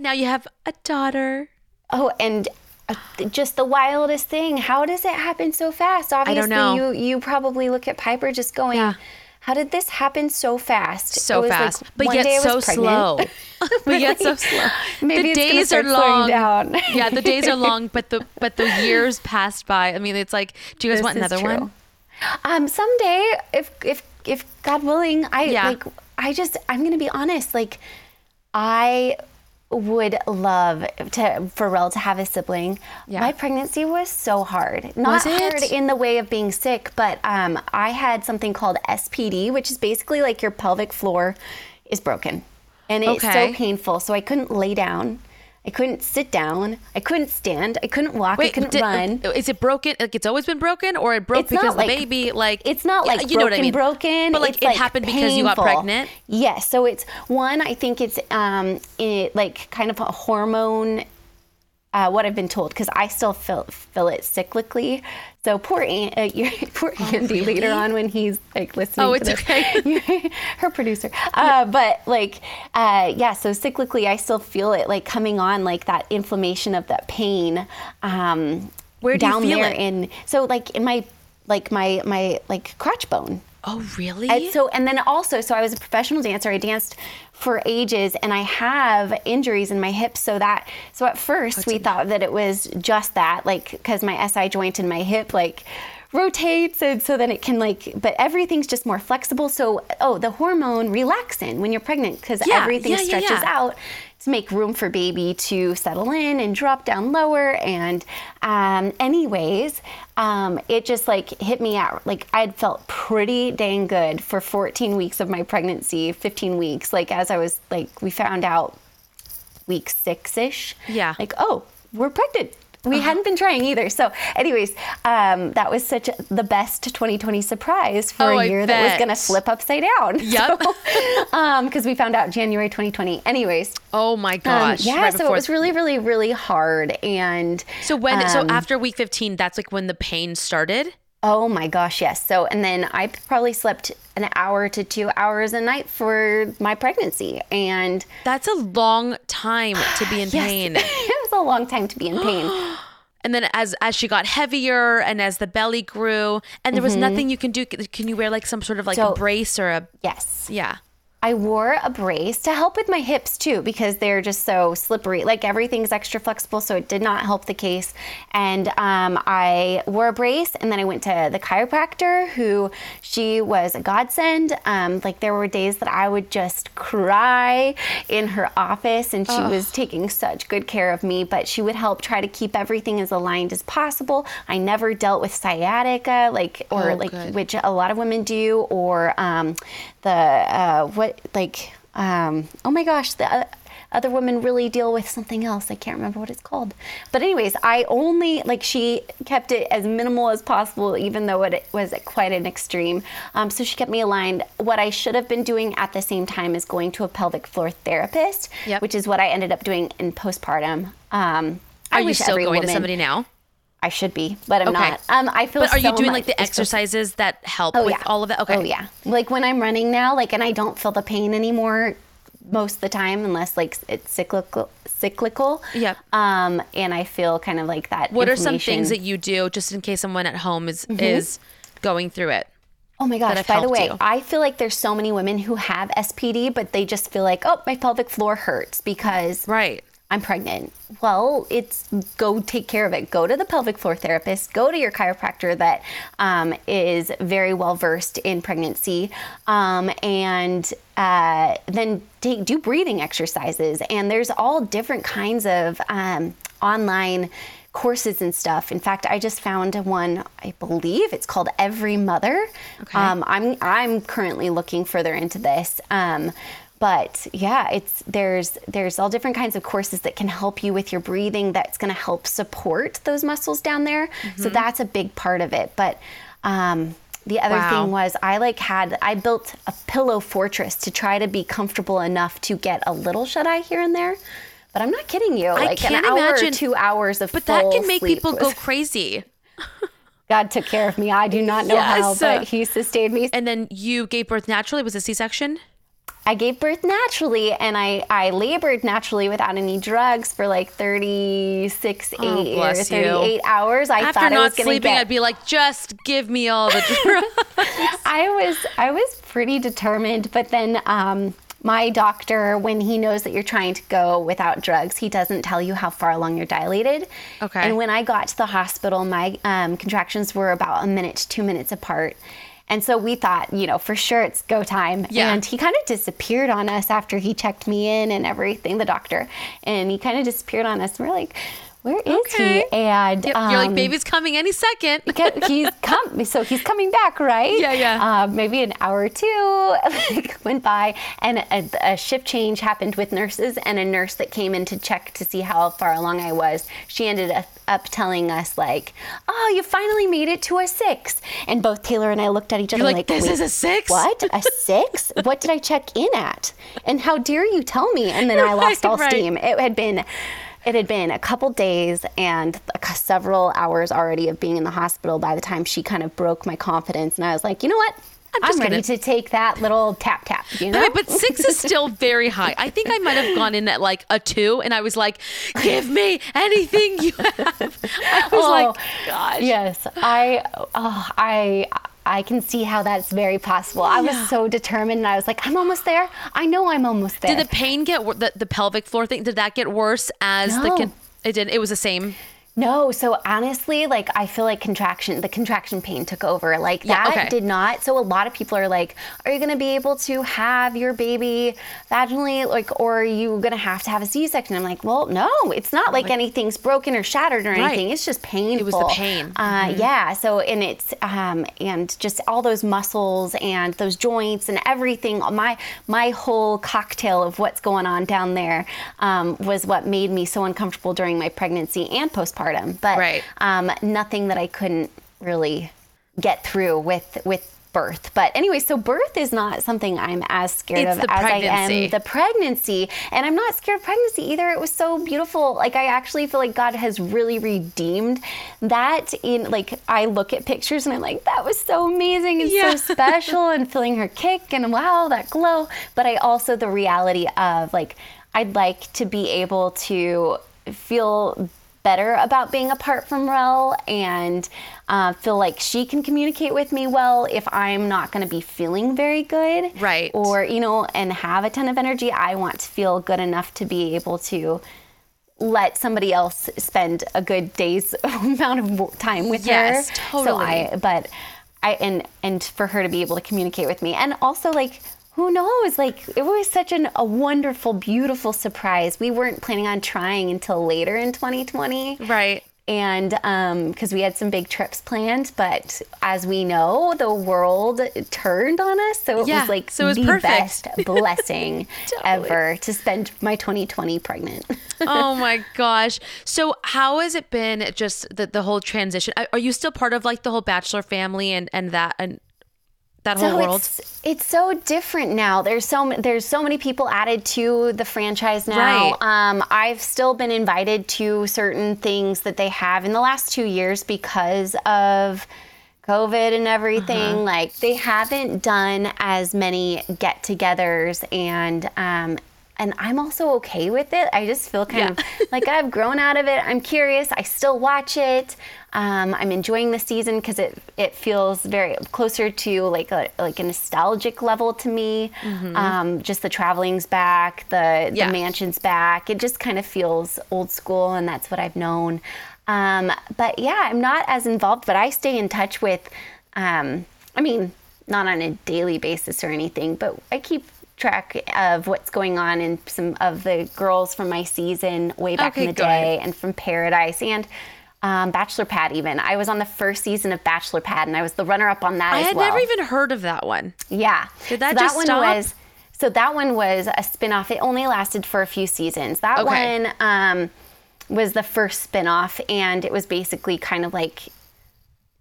[SPEAKER 2] Now you have a daughter.
[SPEAKER 3] Oh, and uh, just the wildest thing. How does it happen so fast? Obviously,
[SPEAKER 2] know.
[SPEAKER 3] you you probably look at Piper just going, "How did this happen so fast?" It
[SPEAKER 2] So fast,
[SPEAKER 3] like
[SPEAKER 2] but yet so slow. but yet so slow.
[SPEAKER 3] Maybe
[SPEAKER 2] the
[SPEAKER 3] it's
[SPEAKER 2] days are long.
[SPEAKER 3] down.
[SPEAKER 2] yeah, the days are long, but the but the years passed by. I mean, it's like, do you guys
[SPEAKER 3] This
[SPEAKER 2] want another
[SPEAKER 3] true.
[SPEAKER 2] one?
[SPEAKER 3] Um, someday, if if if God willing, I
[SPEAKER 2] Yeah.
[SPEAKER 3] like. I just I'm gonna be honest. Like, I would love to for Rel to have a sibling. My pregnancy was so hard. Not hard in the way of being sick, but um, I had something called SPD, which is basically like your pelvic floor is broken, and it's
[SPEAKER 2] Okay.
[SPEAKER 3] so painful. So I couldn't lay down. I couldn't sit down. I couldn't stand. I couldn't walk. I couldn't
[SPEAKER 2] did-
[SPEAKER 3] run.
[SPEAKER 2] Is it broken? Like it's always been broken, or it broke
[SPEAKER 3] It's
[SPEAKER 2] because the
[SPEAKER 3] like-
[SPEAKER 2] baby? Like
[SPEAKER 3] It's not
[SPEAKER 2] Yeah,
[SPEAKER 3] like
[SPEAKER 2] you know what I mean.
[SPEAKER 3] broken.
[SPEAKER 2] But like it happened because you got pregnant.
[SPEAKER 3] Yes. So it's one. I think it's um, it, like kind of a hormone. Uh, what I've been told, because I still feel feel it cyclically. So poor An- uh, your, poor Andy later on when he's like listening.
[SPEAKER 2] Oh,
[SPEAKER 3] to
[SPEAKER 2] it's
[SPEAKER 3] this. her producer. Uh, but like, uh, yeah. So cyclically, I still feel it like coming on, like that inflammation of that pain. Um,
[SPEAKER 2] Where do you
[SPEAKER 3] down
[SPEAKER 2] feel
[SPEAKER 3] there
[SPEAKER 2] it?
[SPEAKER 3] in so like in my like my my like crotch bone.
[SPEAKER 2] Oh, really?
[SPEAKER 3] And so, and then also, so I was a professional dancer. I danced for ages, and I have injuries in my hips. So that, so at first we thought that it was just that, like, because my SI joint in my hip, like, rotates, and so then it can like, but everything's just more flexible. So, oh, the hormone relaxin when you're pregnant, because
[SPEAKER 2] Yeah,
[SPEAKER 3] everything
[SPEAKER 2] yeah,
[SPEAKER 3] stretches
[SPEAKER 2] yeah.
[SPEAKER 3] out to make room for baby to settle in and drop down lower. And um, anyways, um, it just like hit me out. Like I'd felt pretty dang good for 14 weeks of my pregnancy, 15 weeks. Like as I was like, we found out week six ish.
[SPEAKER 2] Yeah.
[SPEAKER 3] Like, oh, we're pregnant. We hadn't been trying either. So, anyways, um, that was such the best 2020 surprise for
[SPEAKER 2] Oh,
[SPEAKER 3] a year that was going to flip upside down.
[SPEAKER 2] Yep.
[SPEAKER 3] Because we found out January 2020. Anyways.
[SPEAKER 2] Oh my
[SPEAKER 3] Um,
[SPEAKER 2] gosh!
[SPEAKER 3] yeah,
[SPEAKER 2] right
[SPEAKER 3] so it was really, really, really hard. And
[SPEAKER 2] So when? so
[SPEAKER 3] um,
[SPEAKER 2] after week fifteen, that's like when the pain started.
[SPEAKER 3] Oh my gosh, yes. So, and then I probably slept an hour to two hours a night for my pregnancy. And
[SPEAKER 2] That's a long time to be in
[SPEAKER 3] Yes.
[SPEAKER 2] pain.
[SPEAKER 3] it was a long time to be in pain.
[SPEAKER 2] And then as as she got heavier and as the belly grew, and there was
[SPEAKER 3] Mhm.
[SPEAKER 2] nothing you can do. Can you wear like some sort of like
[SPEAKER 3] So-
[SPEAKER 2] a brace or a?
[SPEAKER 3] Yes.
[SPEAKER 2] Yeah.
[SPEAKER 3] I wore a brace to help with my hips too because they're just so slippery. Like everything's extra flexible, so it did not help the case. And um, I wore a brace, and then I went to the chiropractor, who she was a godsend. Um, like there were days that I would just cry in her office, and she
[SPEAKER 2] Ugh.
[SPEAKER 3] was taking such good care of me. But she would help try to keep everything as aligned as possible. I never dealt with sciatica, like or
[SPEAKER 2] Oh,
[SPEAKER 3] like
[SPEAKER 2] good.
[SPEAKER 3] which a lot of women do, or um, the uh, what like um, oh my gosh, the uh, other women really deal with something else. I can't remember what it's called. But anyways, I only like she kept it as minimal as possible, even though it was quite an extreme. Um, so she kept me aligned. What I should have been doing at the same time is going to a pelvic floor therapist, which is what I ended up doing in postpartum. Um, I
[SPEAKER 2] Are you
[SPEAKER 3] wish
[SPEAKER 2] still going to somebody now?
[SPEAKER 3] I should be, but I'm
[SPEAKER 2] Okay.
[SPEAKER 3] not. Um, I feel.
[SPEAKER 2] But are you doing like the exercises that help
[SPEAKER 3] Oh,
[SPEAKER 2] with
[SPEAKER 3] yeah.
[SPEAKER 2] all of it? Okay.
[SPEAKER 3] Oh yeah. Like when I'm running now, like and I don't feel the pain anymore most of the time unless like it's cyclical cyclical.
[SPEAKER 2] Yep.
[SPEAKER 3] Um and I feel kind of like that.
[SPEAKER 2] What are some things that you do just in case someone at home is
[SPEAKER 3] Mhm.
[SPEAKER 2] is going through it?
[SPEAKER 3] Oh my gosh, by the way,
[SPEAKER 2] you?
[SPEAKER 3] I feel like there's so many women who have SPD, but they just feel like, oh, my pelvic floor hurts because
[SPEAKER 2] right.
[SPEAKER 3] I'm pregnant. Well, it's go take care of it. Go to the pelvic floor therapist, go to your chiropractor that um, is very well versed in pregnancy, um, and uh, then take, do breathing exercises. And there's all different kinds of um, online courses and stuff. In fact, I just found one. I believe it's called Every Mother. Um, I'm I'm currently looking further into this. Um, but yeah, it's there's there's all different kinds of courses that can help you with your breathing. That's going to help support those muscles down there. So
[SPEAKER 2] Mhm.
[SPEAKER 3] that's a big part of it. But um, the other
[SPEAKER 2] Wow.
[SPEAKER 3] thing was I like had I built a pillow fortress to try to be comfortable enough to get a little shut eye here and there. But I'm not kidding you.
[SPEAKER 2] I
[SPEAKER 3] like
[SPEAKER 2] can't
[SPEAKER 3] an hour
[SPEAKER 2] imagine-
[SPEAKER 3] two hours of
[SPEAKER 2] But that can make people go crazy.
[SPEAKER 3] God took care of me. I do not know how, but He sustained me.
[SPEAKER 2] And then you gave birth naturally. Was it C-section?
[SPEAKER 3] I gave birth naturally, and I I labored naturally without any drugs for like 36
[SPEAKER 2] Oh,
[SPEAKER 3] eight, or
[SPEAKER 2] bless you.
[SPEAKER 3] hours. I
[SPEAKER 2] After
[SPEAKER 3] thought I
[SPEAKER 2] not
[SPEAKER 3] was
[SPEAKER 2] sleeping,
[SPEAKER 3] get-
[SPEAKER 2] I'd be like, just give me all the drugs.
[SPEAKER 3] I was I was pretty determined, but then um, my doctor, when he knows that you're trying to go without drugs, he doesn't tell you how far along you're dilated.
[SPEAKER 2] Okay.
[SPEAKER 3] And when I got to the hospital, my um, contractions were about a minute to two minutes apart. And so we thought, you know, for sure it's go time.
[SPEAKER 2] Yeah.
[SPEAKER 3] And he kind of disappeared on us after he checked me in and everything, the doctor. And he kind of disappeared on us. And we're like, where is
[SPEAKER 2] Okay.
[SPEAKER 3] he? And
[SPEAKER 2] Yep, You're like,
[SPEAKER 3] um,
[SPEAKER 2] baby's coming any second.
[SPEAKER 3] He's come, so he's coming back, right?
[SPEAKER 2] Yeah, yeah.
[SPEAKER 3] Uh, maybe an hour or two like, went by, and a, a shift change happened with nurses, and a nurse that came in to check to see how far along I was. She ended up, telling us like, "Oh, you finally made it to a six. And both Taylor and I looked at each other
[SPEAKER 2] like, "This is a six?
[SPEAKER 3] What? A six? what did I check in at? And how dare you tell me?" And then I lost all
[SPEAKER 2] right.
[SPEAKER 3] steam. It had been. It had been a couple days and several hours already of being in the hospital by the time she kind of broke my confidence. And I was like, you know what? I'm,
[SPEAKER 2] just
[SPEAKER 3] ready
[SPEAKER 2] gonna-
[SPEAKER 3] to take that little tap tap, you know?
[SPEAKER 2] Okay, but six is still very high. I think I might have gone in at like a two, and I was like, "Give me anything you have." I was oh, like, "Gosh."
[SPEAKER 3] Oh, Yes, I, oh, I, I can see how that's very possible. I was
[SPEAKER 2] Yeah.
[SPEAKER 3] so determined, and I was like, I'm almost there. I know I'm almost there.
[SPEAKER 2] Did the pain get the, the pelvic floor thing? Did that get worse as the?
[SPEAKER 3] No.
[SPEAKER 2] Con- it did. It was the same.
[SPEAKER 3] No, so honestly, like I feel like contraction, the contraction pain took over. Like
[SPEAKER 2] Yeah,
[SPEAKER 3] that
[SPEAKER 2] okay.
[SPEAKER 3] did not. So a lot of people are like, "Are you going to be able to have your baby vaginally, like, or are you going to have to have a C-section?" I'm like, "Well, no, it's not like, anything's broken or shattered or
[SPEAKER 2] Right.
[SPEAKER 3] anything. It's just painful."
[SPEAKER 2] It was the pain.
[SPEAKER 3] Uh,
[SPEAKER 2] Mhm.
[SPEAKER 3] Yeah. So and it's um, and just all those muscles and those joints and everything. My my whole cocktail of what's going on down there um, was what made me so uncomfortable during my pregnancy and postpartum. But
[SPEAKER 2] Right.
[SPEAKER 3] um, nothing that I couldn't really get through with with birth. But anyway, so birth is not something I'm as scared
[SPEAKER 2] It's
[SPEAKER 3] of as I am the pregnancy. And I'm not scared of pregnancy either. It was so beautiful. Like I actually feel like God has really redeemed that in like I look at pictures and I'm like, that was so amazing and
[SPEAKER 2] Yeah.
[SPEAKER 3] so special and feeling her kick and wow, that glow. But I also the reality of like I'd like to be able to feel better about being apart from Rel and uh, feel like she can communicate with me well if I'm not going to be feeling very good.
[SPEAKER 2] Right.
[SPEAKER 3] Or, you know, and have a ton of energy. I want to feel good enough to be able to let somebody else spend a good day's amount of time with
[SPEAKER 2] Yes,
[SPEAKER 3] her.
[SPEAKER 2] totally.
[SPEAKER 3] So I, but I, and, and for her to be able to communicate with me. And also like, who knows? Like it was such an, a wonderful, beautiful surprise. We weren't planning on trying until later in 2020.
[SPEAKER 2] Right.
[SPEAKER 3] And um, because we had some big trips planned, but as we know, the world turned on us. So it
[SPEAKER 2] Yeah,
[SPEAKER 3] was like
[SPEAKER 2] so it was
[SPEAKER 3] the
[SPEAKER 2] perfect.
[SPEAKER 3] best blessing ever to spend my 2020 pregnant.
[SPEAKER 2] oh my gosh. So how has it been just the, the whole transition? Are- Are you still part of like the whole bachelor family and, and that and that whole
[SPEAKER 3] so
[SPEAKER 2] world?
[SPEAKER 3] It's, it's so different now. There's so there's so many people added to the franchise now.
[SPEAKER 2] Right.
[SPEAKER 3] Um, I've still been invited to certain things that they have in the last two years because of COVID and everything.
[SPEAKER 2] Uh-huh.
[SPEAKER 3] Like they haven't done as many get-togethers and um, and I'm also okay with it. I just feel kind of like I've grown out of it. I'm curious. I still watch it. Um, I'm enjoying the season because it it feels very closer to like a like a nostalgic level to me.
[SPEAKER 2] Mhm.
[SPEAKER 3] Um, just the traveling's back, the
[SPEAKER 2] Yeah.
[SPEAKER 3] the mansion's back. It just kind of feels old school, and that's what I've known. Um, but yeah, I'm not as involved, but I stay in touch with. Um, I mean, not on a daily basis or anything, but I keep track of what's going on in some of the girls from my season way back
[SPEAKER 2] Okay,
[SPEAKER 3] in the day and from Paradise and um, Bachelor Pad even. I was on the first season of Bachelor Pad and I was the runner up on that as well.
[SPEAKER 2] I had
[SPEAKER 3] well.
[SPEAKER 2] never even heard of that one.
[SPEAKER 3] Yeah.
[SPEAKER 2] Did that
[SPEAKER 3] so
[SPEAKER 2] just
[SPEAKER 3] one
[SPEAKER 2] stop?
[SPEAKER 3] was so that one was a spin-off. It only lasted for a few seasons. That
[SPEAKER 2] Okay.
[SPEAKER 3] one um, was the first spin-off and it was basically kind of like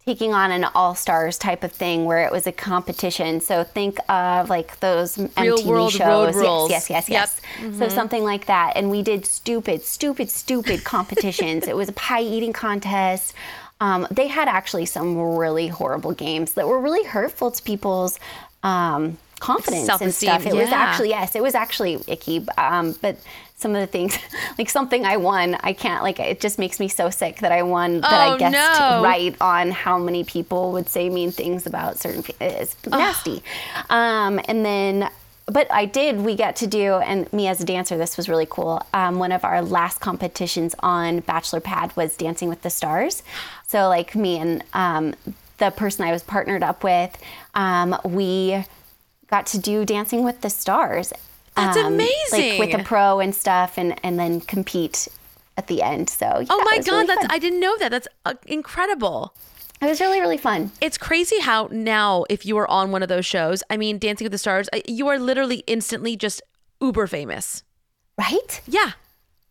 [SPEAKER 3] taking on an all-stars type of thing where it was a competition. So think of like those
[SPEAKER 2] Real
[SPEAKER 3] MTV shows.
[SPEAKER 2] Road
[SPEAKER 3] Yes,
[SPEAKER 2] Rules.
[SPEAKER 3] Yes, yes, yes.
[SPEAKER 2] Yep.
[SPEAKER 3] So
[SPEAKER 2] Mhm.
[SPEAKER 3] something like that. And we did stupid, stupid, stupid competitions. it was a pie eating contest. Um, they had actually some really horrible games that were really hurtful to people's um, confidence and
[SPEAKER 2] Self-esteem,
[SPEAKER 3] stuff. It was actually yes, it was actually icky. Um, but some of the things, like something I won, I can't like. It just makes me so sick that I won. That
[SPEAKER 2] Oh,
[SPEAKER 3] I guessed
[SPEAKER 2] no.
[SPEAKER 3] right on how many people would say mean things about certain. pe- It's nasty. Um, and then. But I did. We got to do, and me as a dancer, this was really cool. Um, one of our last competitions on Bachelor Pad was Dancing with the Stars. So, like me and um, the person I was partnered up with, um, we got to do Dancing with the Stars.
[SPEAKER 2] That's
[SPEAKER 3] um, Like with a pro and stuff, and and then compete at the end. So yeah,
[SPEAKER 2] oh my god,
[SPEAKER 3] really
[SPEAKER 2] that's
[SPEAKER 3] fun.
[SPEAKER 2] I didn't know that. That's uh, incredible.
[SPEAKER 3] It was really really fun.
[SPEAKER 2] It's crazy how now if you are on one of those shows, I mean Dancing with the Stars, uh, you are literally instantly just uber famous.
[SPEAKER 3] Right?
[SPEAKER 2] Yeah.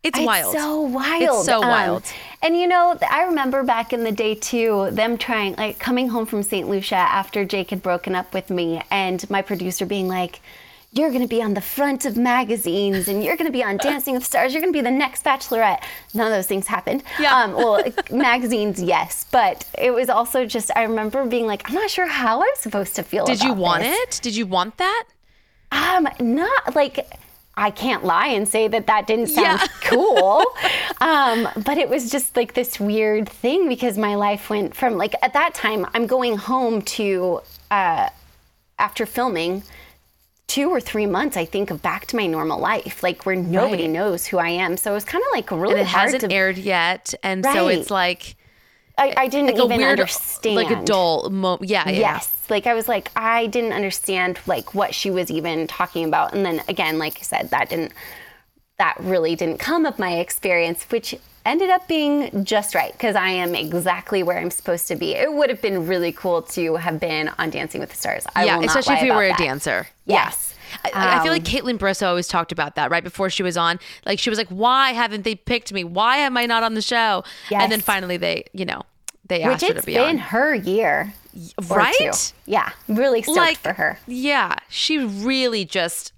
[SPEAKER 2] It's, wild.
[SPEAKER 3] so wild.
[SPEAKER 2] It's so
[SPEAKER 3] Um,
[SPEAKER 2] wild.
[SPEAKER 3] and you know, I remember back in the day too, them trying, like coming home from St. Lucia after Jake had broken up with me, and my producer being like, you're going to be on the front of magazines and you're going to be on Dancing with Stars. You're going to be the next Bachelorette. None of those things happened. Yeah. Um, well, magazines, yes. But it was also just, I remember being like, I'm not sure how I'm supposed to feel
[SPEAKER 2] Did you want
[SPEAKER 3] this.
[SPEAKER 2] it? Did you want that?
[SPEAKER 3] Um, not like I can't lie and say that that didn't sound cool. Um, but it was just like this weird thing because my life went from like at that time I'm going home to uh, after filming two or three months I think of back to my normal life like where nobody
[SPEAKER 2] Right.
[SPEAKER 3] knows who I am. So it was kind of like really
[SPEAKER 2] and it hasn't
[SPEAKER 3] to
[SPEAKER 2] aired yet, and so it's like
[SPEAKER 3] I, I didn't
[SPEAKER 2] like
[SPEAKER 3] even
[SPEAKER 2] weird,
[SPEAKER 3] understand
[SPEAKER 2] like a dull. Mo- yeah, yeah.
[SPEAKER 3] Yes. Like I was like, I didn't understand like what she was even talking about. And then again, like I said, that didn't that really didn't come of my experience, which ended up being just right because I am exactly where I'm supposed to be. It would have been really cool to have been on Dancing with the Stars. I
[SPEAKER 2] yeah, especially if you were a dancer.
[SPEAKER 3] Yes.
[SPEAKER 2] I, I feel
[SPEAKER 3] Um,
[SPEAKER 2] like Kaitlyn Bristowe always talked about that right before she was on. Like she was like, "Why haven't they picked me? Why am I not on the show?" And then finally they, you know, they
[SPEAKER 3] Which
[SPEAKER 2] asked her to
[SPEAKER 3] it's
[SPEAKER 2] be
[SPEAKER 3] been
[SPEAKER 2] on.
[SPEAKER 3] her year.
[SPEAKER 2] Right?
[SPEAKER 3] Yeah. Really stoked
[SPEAKER 2] Like-
[SPEAKER 3] for her.
[SPEAKER 2] Yeah, she really just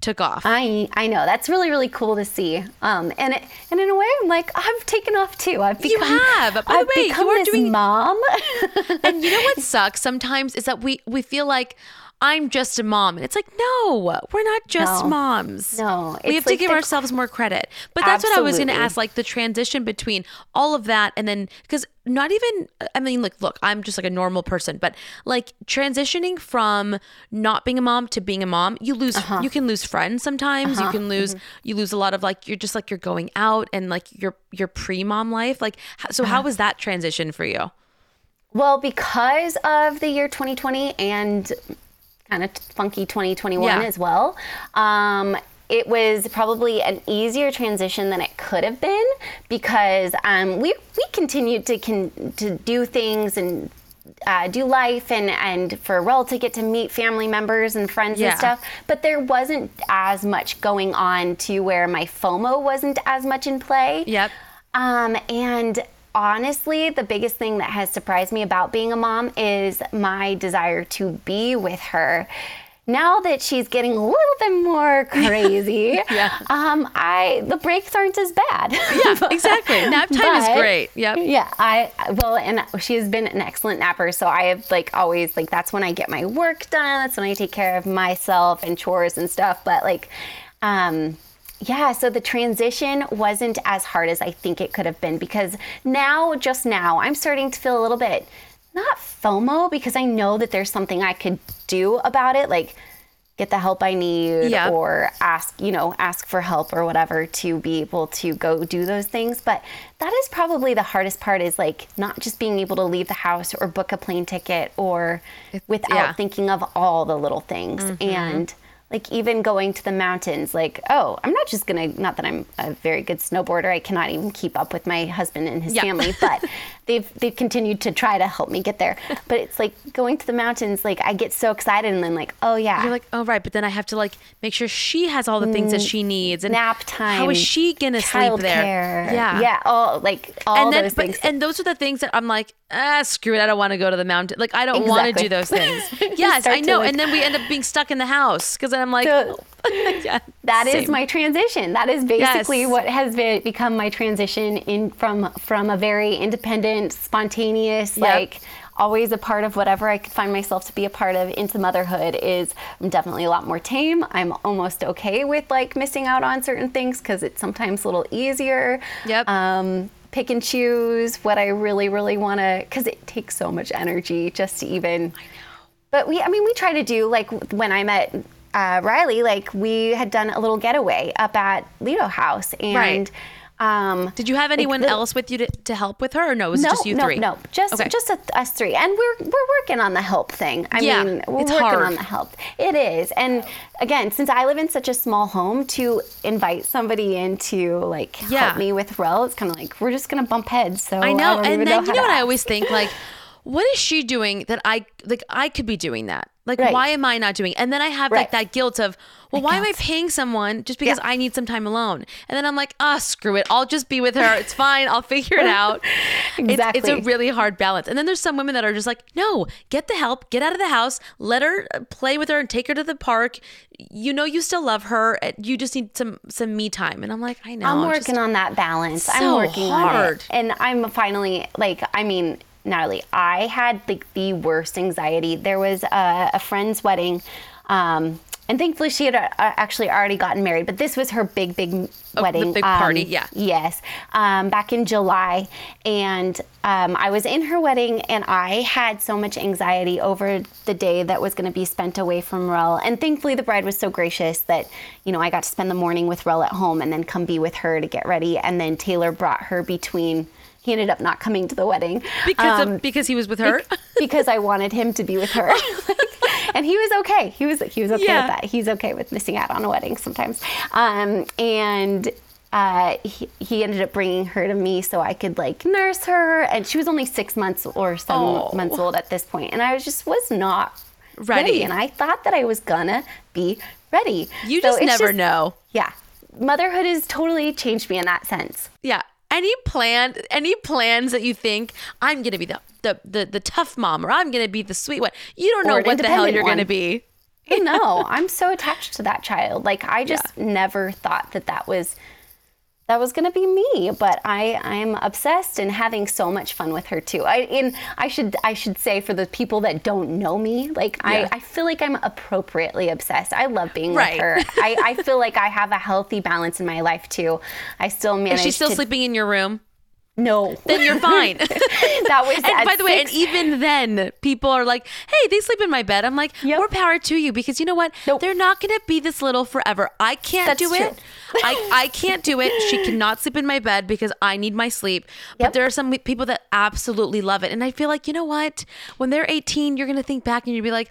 [SPEAKER 2] took off.
[SPEAKER 3] I I know that's really really cool to see. Um, and it, and in a way, I'm like I've taken off too. I've become You
[SPEAKER 2] have. By the
[SPEAKER 3] I've
[SPEAKER 2] way, you are doing-
[SPEAKER 3] mom.
[SPEAKER 2] and you know what sucks sometimes is that we we feel like I'm just a mom, and it's like no, we're not just
[SPEAKER 3] No.
[SPEAKER 2] moms.
[SPEAKER 3] No,
[SPEAKER 2] we have to give
[SPEAKER 3] the-
[SPEAKER 2] ourselves more credit. But that's what I was going to ask, like the transition between all of that, and then because not even I mean, like, look, I'm just like a normal person, but like transitioning from not being a mom to being a mom, you lose,
[SPEAKER 3] Uh-huh.
[SPEAKER 2] you can lose friends sometimes. You
[SPEAKER 3] Uh-huh.
[SPEAKER 2] can lose, you lose a lot of like you're just like you're going out and like your your pre mom life. Like, so
[SPEAKER 3] Uh-huh.
[SPEAKER 2] how was that transition for you?
[SPEAKER 3] well, because of the year 2020 and kind of funky 2021
[SPEAKER 2] Yeah.
[SPEAKER 3] as well. Um, it was probably an easier transition than it could have been because um, we we continued to con- to do things and uh, do life and and for Rel to get to meet family members and friends
[SPEAKER 2] Yeah.
[SPEAKER 3] and stuff. But there wasn't as much going on to where my FOMO wasn't as much in play.
[SPEAKER 2] Yep.
[SPEAKER 3] Um, and honestly, the biggest thing that has surprised me about being a mom is my desire to be with her. Now that she's getting a little bit more crazy,
[SPEAKER 2] Yeah.
[SPEAKER 3] um, I the breaks aren't as bad.
[SPEAKER 2] Yeah, exactly. Nap time is great. Yep.
[SPEAKER 3] Yeah, I well, and she has been an excellent napper. So I have like always like that's when I get my work done. That's when I take care of myself and chores and stuff. But like, um, yeah, so the transition wasn't as hard as I think it could have been because now, just now, I'm starting to feel a little bit not FOMO because I know that there's something I could do about it, like get the help I need
[SPEAKER 2] Yeah.
[SPEAKER 3] or ask, you know, ask for help or whatever to be able to go do those things. But that is probably the hardest part is like not just being able to leave the house or book a plane ticket or without
[SPEAKER 2] yeah.
[SPEAKER 3] thinking of all the little things. Mm-hmm. And like even going to the mountains, like, oh, I'm not just gonna, not that I'm a very good snowboarder, I cannot even keep up with my husband and his
[SPEAKER 2] Yeah.
[SPEAKER 3] family, but they've they've continued to try to help me get there. But it's like going to the mountains, like I get so excited and then like, oh yeah.
[SPEAKER 2] You're like, oh right, but then I have to like make sure she has all the things that she needs and
[SPEAKER 3] Mm, nap time.
[SPEAKER 2] How is she gonna sleep there? Yeah,
[SPEAKER 3] Yeah. All like all
[SPEAKER 2] and then,
[SPEAKER 3] those
[SPEAKER 2] but,
[SPEAKER 3] things.
[SPEAKER 2] and those are the things that I'm like, ah, screw it. I don't want to go to the mountain. Like, I don't want to do those things. Yes, I know.
[SPEAKER 3] like-
[SPEAKER 2] and then we end up being stuck in the house because then I'm like,
[SPEAKER 3] So-
[SPEAKER 2] yeah,
[SPEAKER 3] That is
[SPEAKER 2] same.
[SPEAKER 3] my transition. That is basically
[SPEAKER 2] Yes.
[SPEAKER 3] what has been, become my transition in from from a very independent, spontaneous,
[SPEAKER 2] Yep.
[SPEAKER 3] like always a part of whatever I could find myself to be a part of into motherhood is I'm definitely a lot more tame. I'm almost okay with like missing out on certain things because it's sometimes a little easier.
[SPEAKER 2] Yep.
[SPEAKER 3] Um, pick and choose what I really, really want to, because it takes so much energy just to even. But we, I mean, we try to do like when I met uh, Riley, like we had done a little getaway up at Lido House, and
[SPEAKER 2] Right.
[SPEAKER 3] um,
[SPEAKER 2] Did you have
[SPEAKER 3] like,
[SPEAKER 2] anyone
[SPEAKER 3] the-
[SPEAKER 2] else with you to, to help with her, or no? It was
[SPEAKER 3] no,
[SPEAKER 2] just you
[SPEAKER 3] no,
[SPEAKER 2] three.
[SPEAKER 3] No, just
[SPEAKER 2] Okay.
[SPEAKER 3] just us three, and we're we're working on the help thing. I
[SPEAKER 2] Yeah,
[SPEAKER 3] mean, we're
[SPEAKER 2] it's
[SPEAKER 3] working
[SPEAKER 2] hard.
[SPEAKER 3] on the help. It is, and again, since I live in such a small home, to invite somebody in to like
[SPEAKER 2] Yeah.
[SPEAKER 3] help me with Rel, it's kind of like we're just gonna bump heads. So
[SPEAKER 2] I know.
[SPEAKER 3] don't
[SPEAKER 2] and then
[SPEAKER 3] know
[SPEAKER 2] you know what I always think like, what is she doing that I like? I could be doing that. Like,
[SPEAKER 3] Right.
[SPEAKER 2] why am I not doing? And then I have like that guilt of, well, why am I paying someone just because I need some time alone? And then I'm like, ah, screw it. I'll just be with her. It's fine. I'll figure it out. It's, it's a really hard balance. And then there's some women that are just like, no, get the help, get out of the house, let her uh, play with her and take her to the park. You know, you still love her. uh, You just need some some me time. And I'm like, I know.
[SPEAKER 3] I'm working on that balance. I'm
[SPEAKER 2] so
[SPEAKER 3] working on
[SPEAKER 2] hard.
[SPEAKER 3] it. And I'm finally like, I mean, Natalie, I had like the worst anxiety. There was a, a friend's wedding. Um, and thankfully, she had uh, actually already gotten married, but this was her big, big
[SPEAKER 2] Oh,
[SPEAKER 3] wedding.
[SPEAKER 2] big party, yeah.
[SPEAKER 3] Yes, um, back in July, and um, I was in her wedding, and I had so much anxiety over the day that was going to be spent away from Rel. And thankfully, the bride was so gracious that you know I got to spend the morning with Rel at home, and then come be with her to get ready. And then Taylor brought her between. He ended up not coming to the wedding
[SPEAKER 2] because
[SPEAKER 3] um,
[SPEAKER 2] of, because he was with her.
[SPEAKER 3] because I wanted him to be with her. and he was okay. He was he was okay
[SPEAKER 2] Yeah.
[SPEAKER 3] with that. He's okay with missing out on a wedding sometimes. Um, and uh, he, he ended up bringing her to me so I could like nurse her. And she was only six months or seven
[SPEAKER 2] Oh.
[SPEAKER 3] months old at this point, and I was just was not
[SPEAKER 2] Ready.
[SPEAKER 3] ready. And I thought that I was gonna be ready.
[SPEAKER 2] You
[SPEAKER 3] So
[SPEAKER 2] just never know.
[SPEAKER 3] Yeah, motherhood has totally changed me in that sense.
[SPEAKER 2] Yeah. Any plan, any plans that you think I'm gonna be the the the, the tough mom or I'm gonna be the sweet one? You don't know what the hell you're gonna be.
[SPEAKER 3] no. I'm so attached to that child. Like I just never thought that that was that was going to be me, but I I'm obsessed and having so much fun with her too. I and I should I should say for the people that don't know me, like
[SPEAKER 2] Yeah.
[SPEAKER 3] I I feel like I'm appropriately obsessed. I love being
[SPEAKER 2] Right.
[SPEAKER 3] with her. I I feel like I have a healthy balance in my life too. I still manage
[SPEAKER 2] Is she still
[SPEAKER 3] to,
[SPEAKER 2] sleeping in your room?
[SPEAKER 3] No.
[SPEAKER 2] Then you're fine.
[SPEAKER 3] that was
[SPEAKER 2] and by the way, and even then, people are like, "Hey, they sleep in my bed." I'm like, "More power to you," because you know what? They're not going to be this little forever. I can't
[SPEAKER 3] That's
[SPEAKER 2] do
[SPEAKER 3] true.
[SPEAKER 2] it. I I can't do it. She cannot sleep in my bed because I need my sleep. But there are some people that absolutely love it, and I feel like you know what? When they're 18, you're going to think back and you'll be like.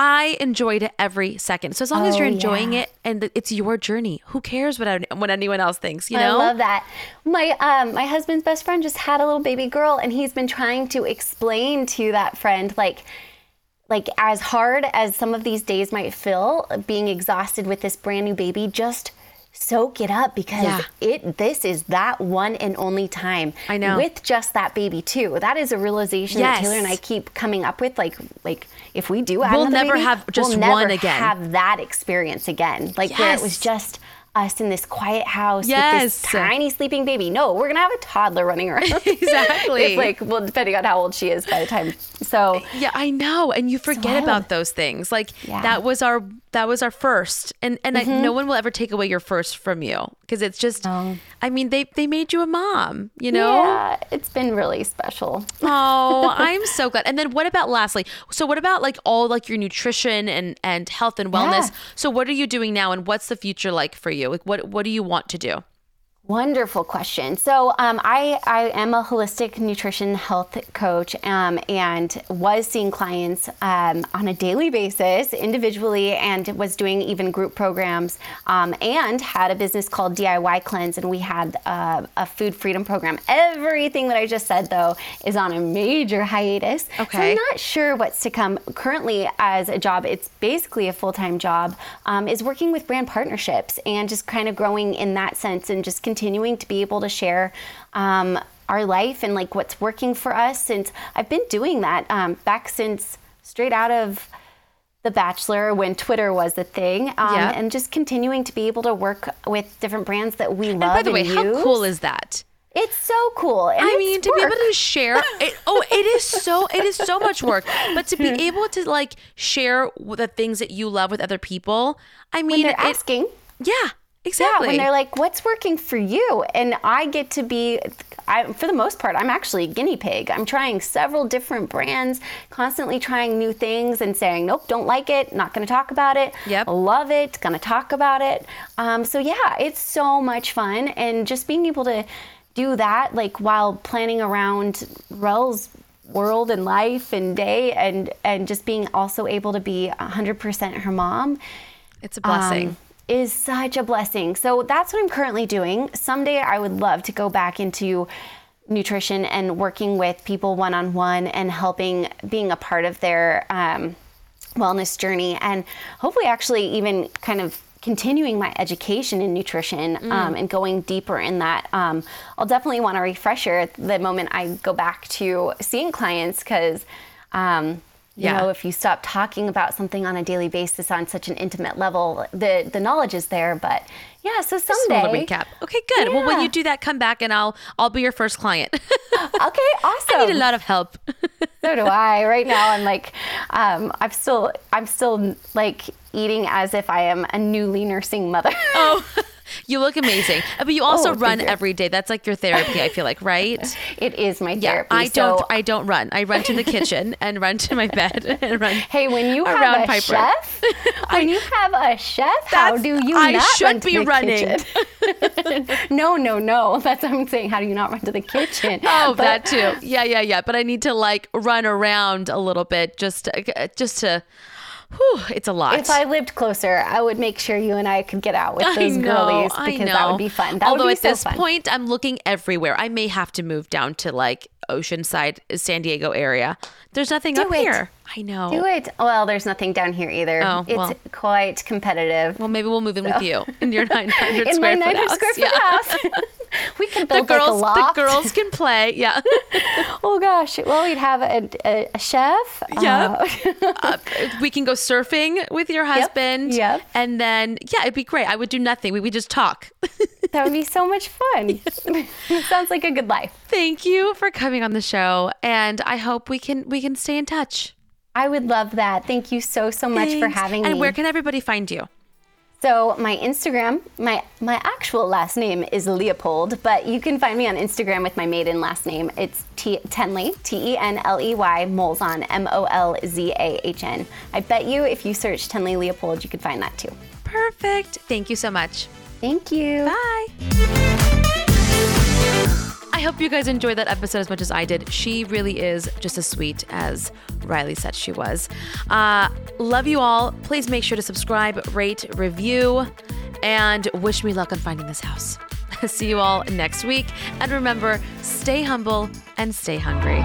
[SPEAKER 2] I enjoyed it every second. So as long as
[SPEAKER 3] Oh,
[SPEAKER 2] you're enjoying
[SPEAKER 3] yeah.
[SPEAKER 2] it and it's your journey, who cares what what anyone else thinks? You know,
[SPEAKER 3] I love that. My um, my husband's best friend just had a little baby girl, and he's been trying to explain to that friend like. Like as hard as some of these days might feel, being exhausted with this brand new baby, just soak it up because
[SPEAKER 2] Yeah.
[SPEAKER 3] it this is that one and only time.
[SPEAKER 2] I know.
[SPEAKER 3] With just that baby too. That is a realization that Taylor and I keep coming up with. Like like if we do,
[SPEAKER 2] We'll never
[SPEAKER 3] baby,
[SPEAKER 2] have just
[SPEAKER 3] we'll never
[SPEAKER 2] one again.
[SPEAKER 3] Have that experience again. Like where it was just us in this quiet house with this tiny sleeping baby. No, we're gonna have a toddler running around.
[SPEAKER 2] Exactly.
[SPEAKER 3] it's like well, depending on how old she is by the time. So
[SPEAKER 2] Yeah, I know. And you forget
[SPEAKER 3] wild.
[SPEAKER 2] about those things. Like
[SPEAKER 3] Yeah.
[SPEAKER 2] that was our that was our first. And and I,
[SPEAKER 3] Mhm.
[SPEAKER 2] no one will ever take away your first from you because it's just I mean, they they made you a mom, you know?
[SPEAKER 3] yeah, it's been really special.
[SPEAKER 2] Oh, I'm so glad. And then what about lastly? So what about like all like your nutrition and and health and wellness?
[SPEAKER 3] Yeah.
[SPEAKER 2] So what are you doing now and what's the future like for you? Like what what do you want to do?
[SPEAKER 3] Wonderful question. So, um, I, I am a holistic nutrition health coach um, and was seeing clients um, on a daily basis individually and was doing even group programs um, and had a business called DIY Cleanse. And we had uh, a food freedom program. Everything that I just said, though, is on a major hiatus.
[SPEAKER 2] Okay.
[SPEAKER 3] So, I'm not sure what's to come currently as a job. It's basically a full time job, um, is working with brand partnerships and just kind of growing in that sense and just continuing to be able to share. Um, our life and like what's working for us since I've been doing that um, back since straight out of The Bachelor when Twitter was the thing, um,
[SPEAKER 2] Yeah.
[SPEAKER 3] and just continuing to be able to work with different brands that we love.
[SPEAKER 2] And by the way, how cool is that?
[SPEAKER 3] It's so cool. And
[SPEAKER 2] I mean, to be able to share it. Oh, it is so it is so much work. But to be able to like share the things that you love with other people. I mean,
[SPEAKER 3] when they're
[SPEAKER 2] it-
[SPEAKER 3] asking.
[SPEAKER 2] Yeah, exactly.
[SPEAKER 3] Yeah, when they're like, "What's working for you?" and I get to be, I, for the most part, I'm actually a guinea pig. I'm trying several different brands, constantly trying new things, and saying, "Nope, don't like it. Not going to talk about it.
[SPEAKER 2] Yep.
[SPEAKER 3] love it. Going to talk about it." Um, so yeah, it's so much fun, and just being able to do that, like while planning around Rel's world and life and day, and and just being also able to be 100% her mom
[SPEAKER 2] it's a blessing.
[SPEAKER 3] um, is such a blessing. So that's what I'm currently doing. Someday I would love to go back into nutrition and working with people one on one and helping, being a part of their um, wellness journey, and hopefully actually even kind of continuing my education in nutrition um, and going deeper in that. Um, I'll definitely want a refresher the moment I go back to seeing clients because. Um, you
[SPEAKER 2] Yeah.
[SPEAKER 3] know, if you stop talking about something on a daily basis on such an intimate level, the the knowledge is there. But yeah, so
[SPEAKER 2] Just a
[SPEAKER 3] someday.
[SPEAKER 2] recap. Okay, good. Well, when you do that, come back and I'll I'll be your first client.
[SPEAKER 3] okay, awesome.
[SPEAKER 2] I need a lot of help.
[SPEAKER 3] so do I. Right now, I'm like, um, I'm still, I'm still like eating as if I am a newly nursing mother.
[SPEAKER 2] oh, you look amazing. Uh, But you also
[SPEAKER 3] Oh,
[SPEAKER 2] run
[SPEAKER 3] you.
[SPEAKER 2] every day. That's like your therapy. I feel like, right?
[SPEAKER 3] it is my therapy. Yeah.
[SPEAKER 2] I don't. I don't run. I run to the kitchen and run to my bed and run.
[SPEAKER 3] Hey, when you
[SPEAKER 2] around
[SPEAKER 3] have a
[SPEAKER 2] Piper.
[SPEAKER 3] chef, when you have a chef, how do you
[SPEAKER 2] I
[SPEAKER 3] not
[SPEAKER 2] should
[SPEAKER 3] run to
[SPEAKER 2] be
[SPEAKER 3] the
[SPEAKER 2] running.
[SPEAKER 3] kitchen? no, no, no. That's what I'm saying. How do you not run to the kitchen?
[SPEAKER 2] Oh,
[SPEAKER 3] But-
[SPEAKER 2] that too. Yeah, yeah, yeah. But I need to like run around a little bit just to, just to. Whew, it's a lot.
[SPEAKER 3] If I lived closer, I would make sure you and I could get out with those
[SPEAKER 2] know,
[SPEAKER 3] girlies because that would be fun. That
[SPEAKER 2] Although
[SPEAKER 3] would be
[SPEAKER 2] at
[SPEAKER 3] so
[SPEAKER 2] this
[SPEAKER 3] fun.
[SPEAKER 2] point, I'm looking everywhere. I may have to move down to like Oceanside, San Diego area. There's nothing
[SPEAKER 3] Do
[SPEAKER 2] up
[SPEAKER 3] it.
[SPEAKER 2] here. I know.
[SPEAKER 3] Do it. Well, there's nothing down here either.
[SPEAKER 2] Oh,
[SPEAKER 3] it's
[SPEAKER 2] well.
[SPEAKER 3] quite competitive.
[SPEAKER 2] Well, maybe we'll move in with you in your 900
[SPEAKER 3] in
[SPEAKER 2] square
[SPEAKER 3] my
[SPEAKER 2] foot
[SPEAKER 3] 900 square foot
[SPEAKER 2] Yeah.
[SPEAKER 3] house. we can
[SPEAKER 2] The
[SPEAKER 3] build like a
[SPEAKER 2] girls, the girls can play. Yeah.
[SPEAKER 3] Oh gosh. Well, we'd have a, a, a chef.
[SPEAKER 2] Yeah.
[SPEAKER 3] Uh,
[SPEAKER 2] uh, we can go surfing with your husband.
[SPEAKER 3] yep.
[SPEAKER 2] And then, yeah, it'd be great. I would do nothing. We would just talk.
[SPEAKER 3] that would be so much fun. Sounds like a good life.
[SPEAKER 2] Thank you for coming on the show, and I hope we can we can stay in touch.
[SPEAKER 3] I would love that. Thank you so so much for having
[SPEAKER 2] And
[SPEAKER 3] me.
[SPEAKER 2] And where can everybody find you?
[SPEAKER 3] So my Instagram, my my actual last name is Leopold, but you can find me on Instagram with my maiden last name. It's T- Tenley, T E N L E Y, Molzahn, M O L Z A H N. I bet you if you search Tenley Leopold, you could find that too.
[SPEAKER 2] Perfect. Thank you so much.
[SPEAKER 3] Thank you.
[SPEAKER 2] Bye. I hope you guys enjoyed that episode as much as I did. She really is just as sweet as Riley said she was. Uh, love you all. Please make sure to subscribe, rate, review, and wish me luck on finding this house. See you all next week. And remember, stay humble and stay hungry.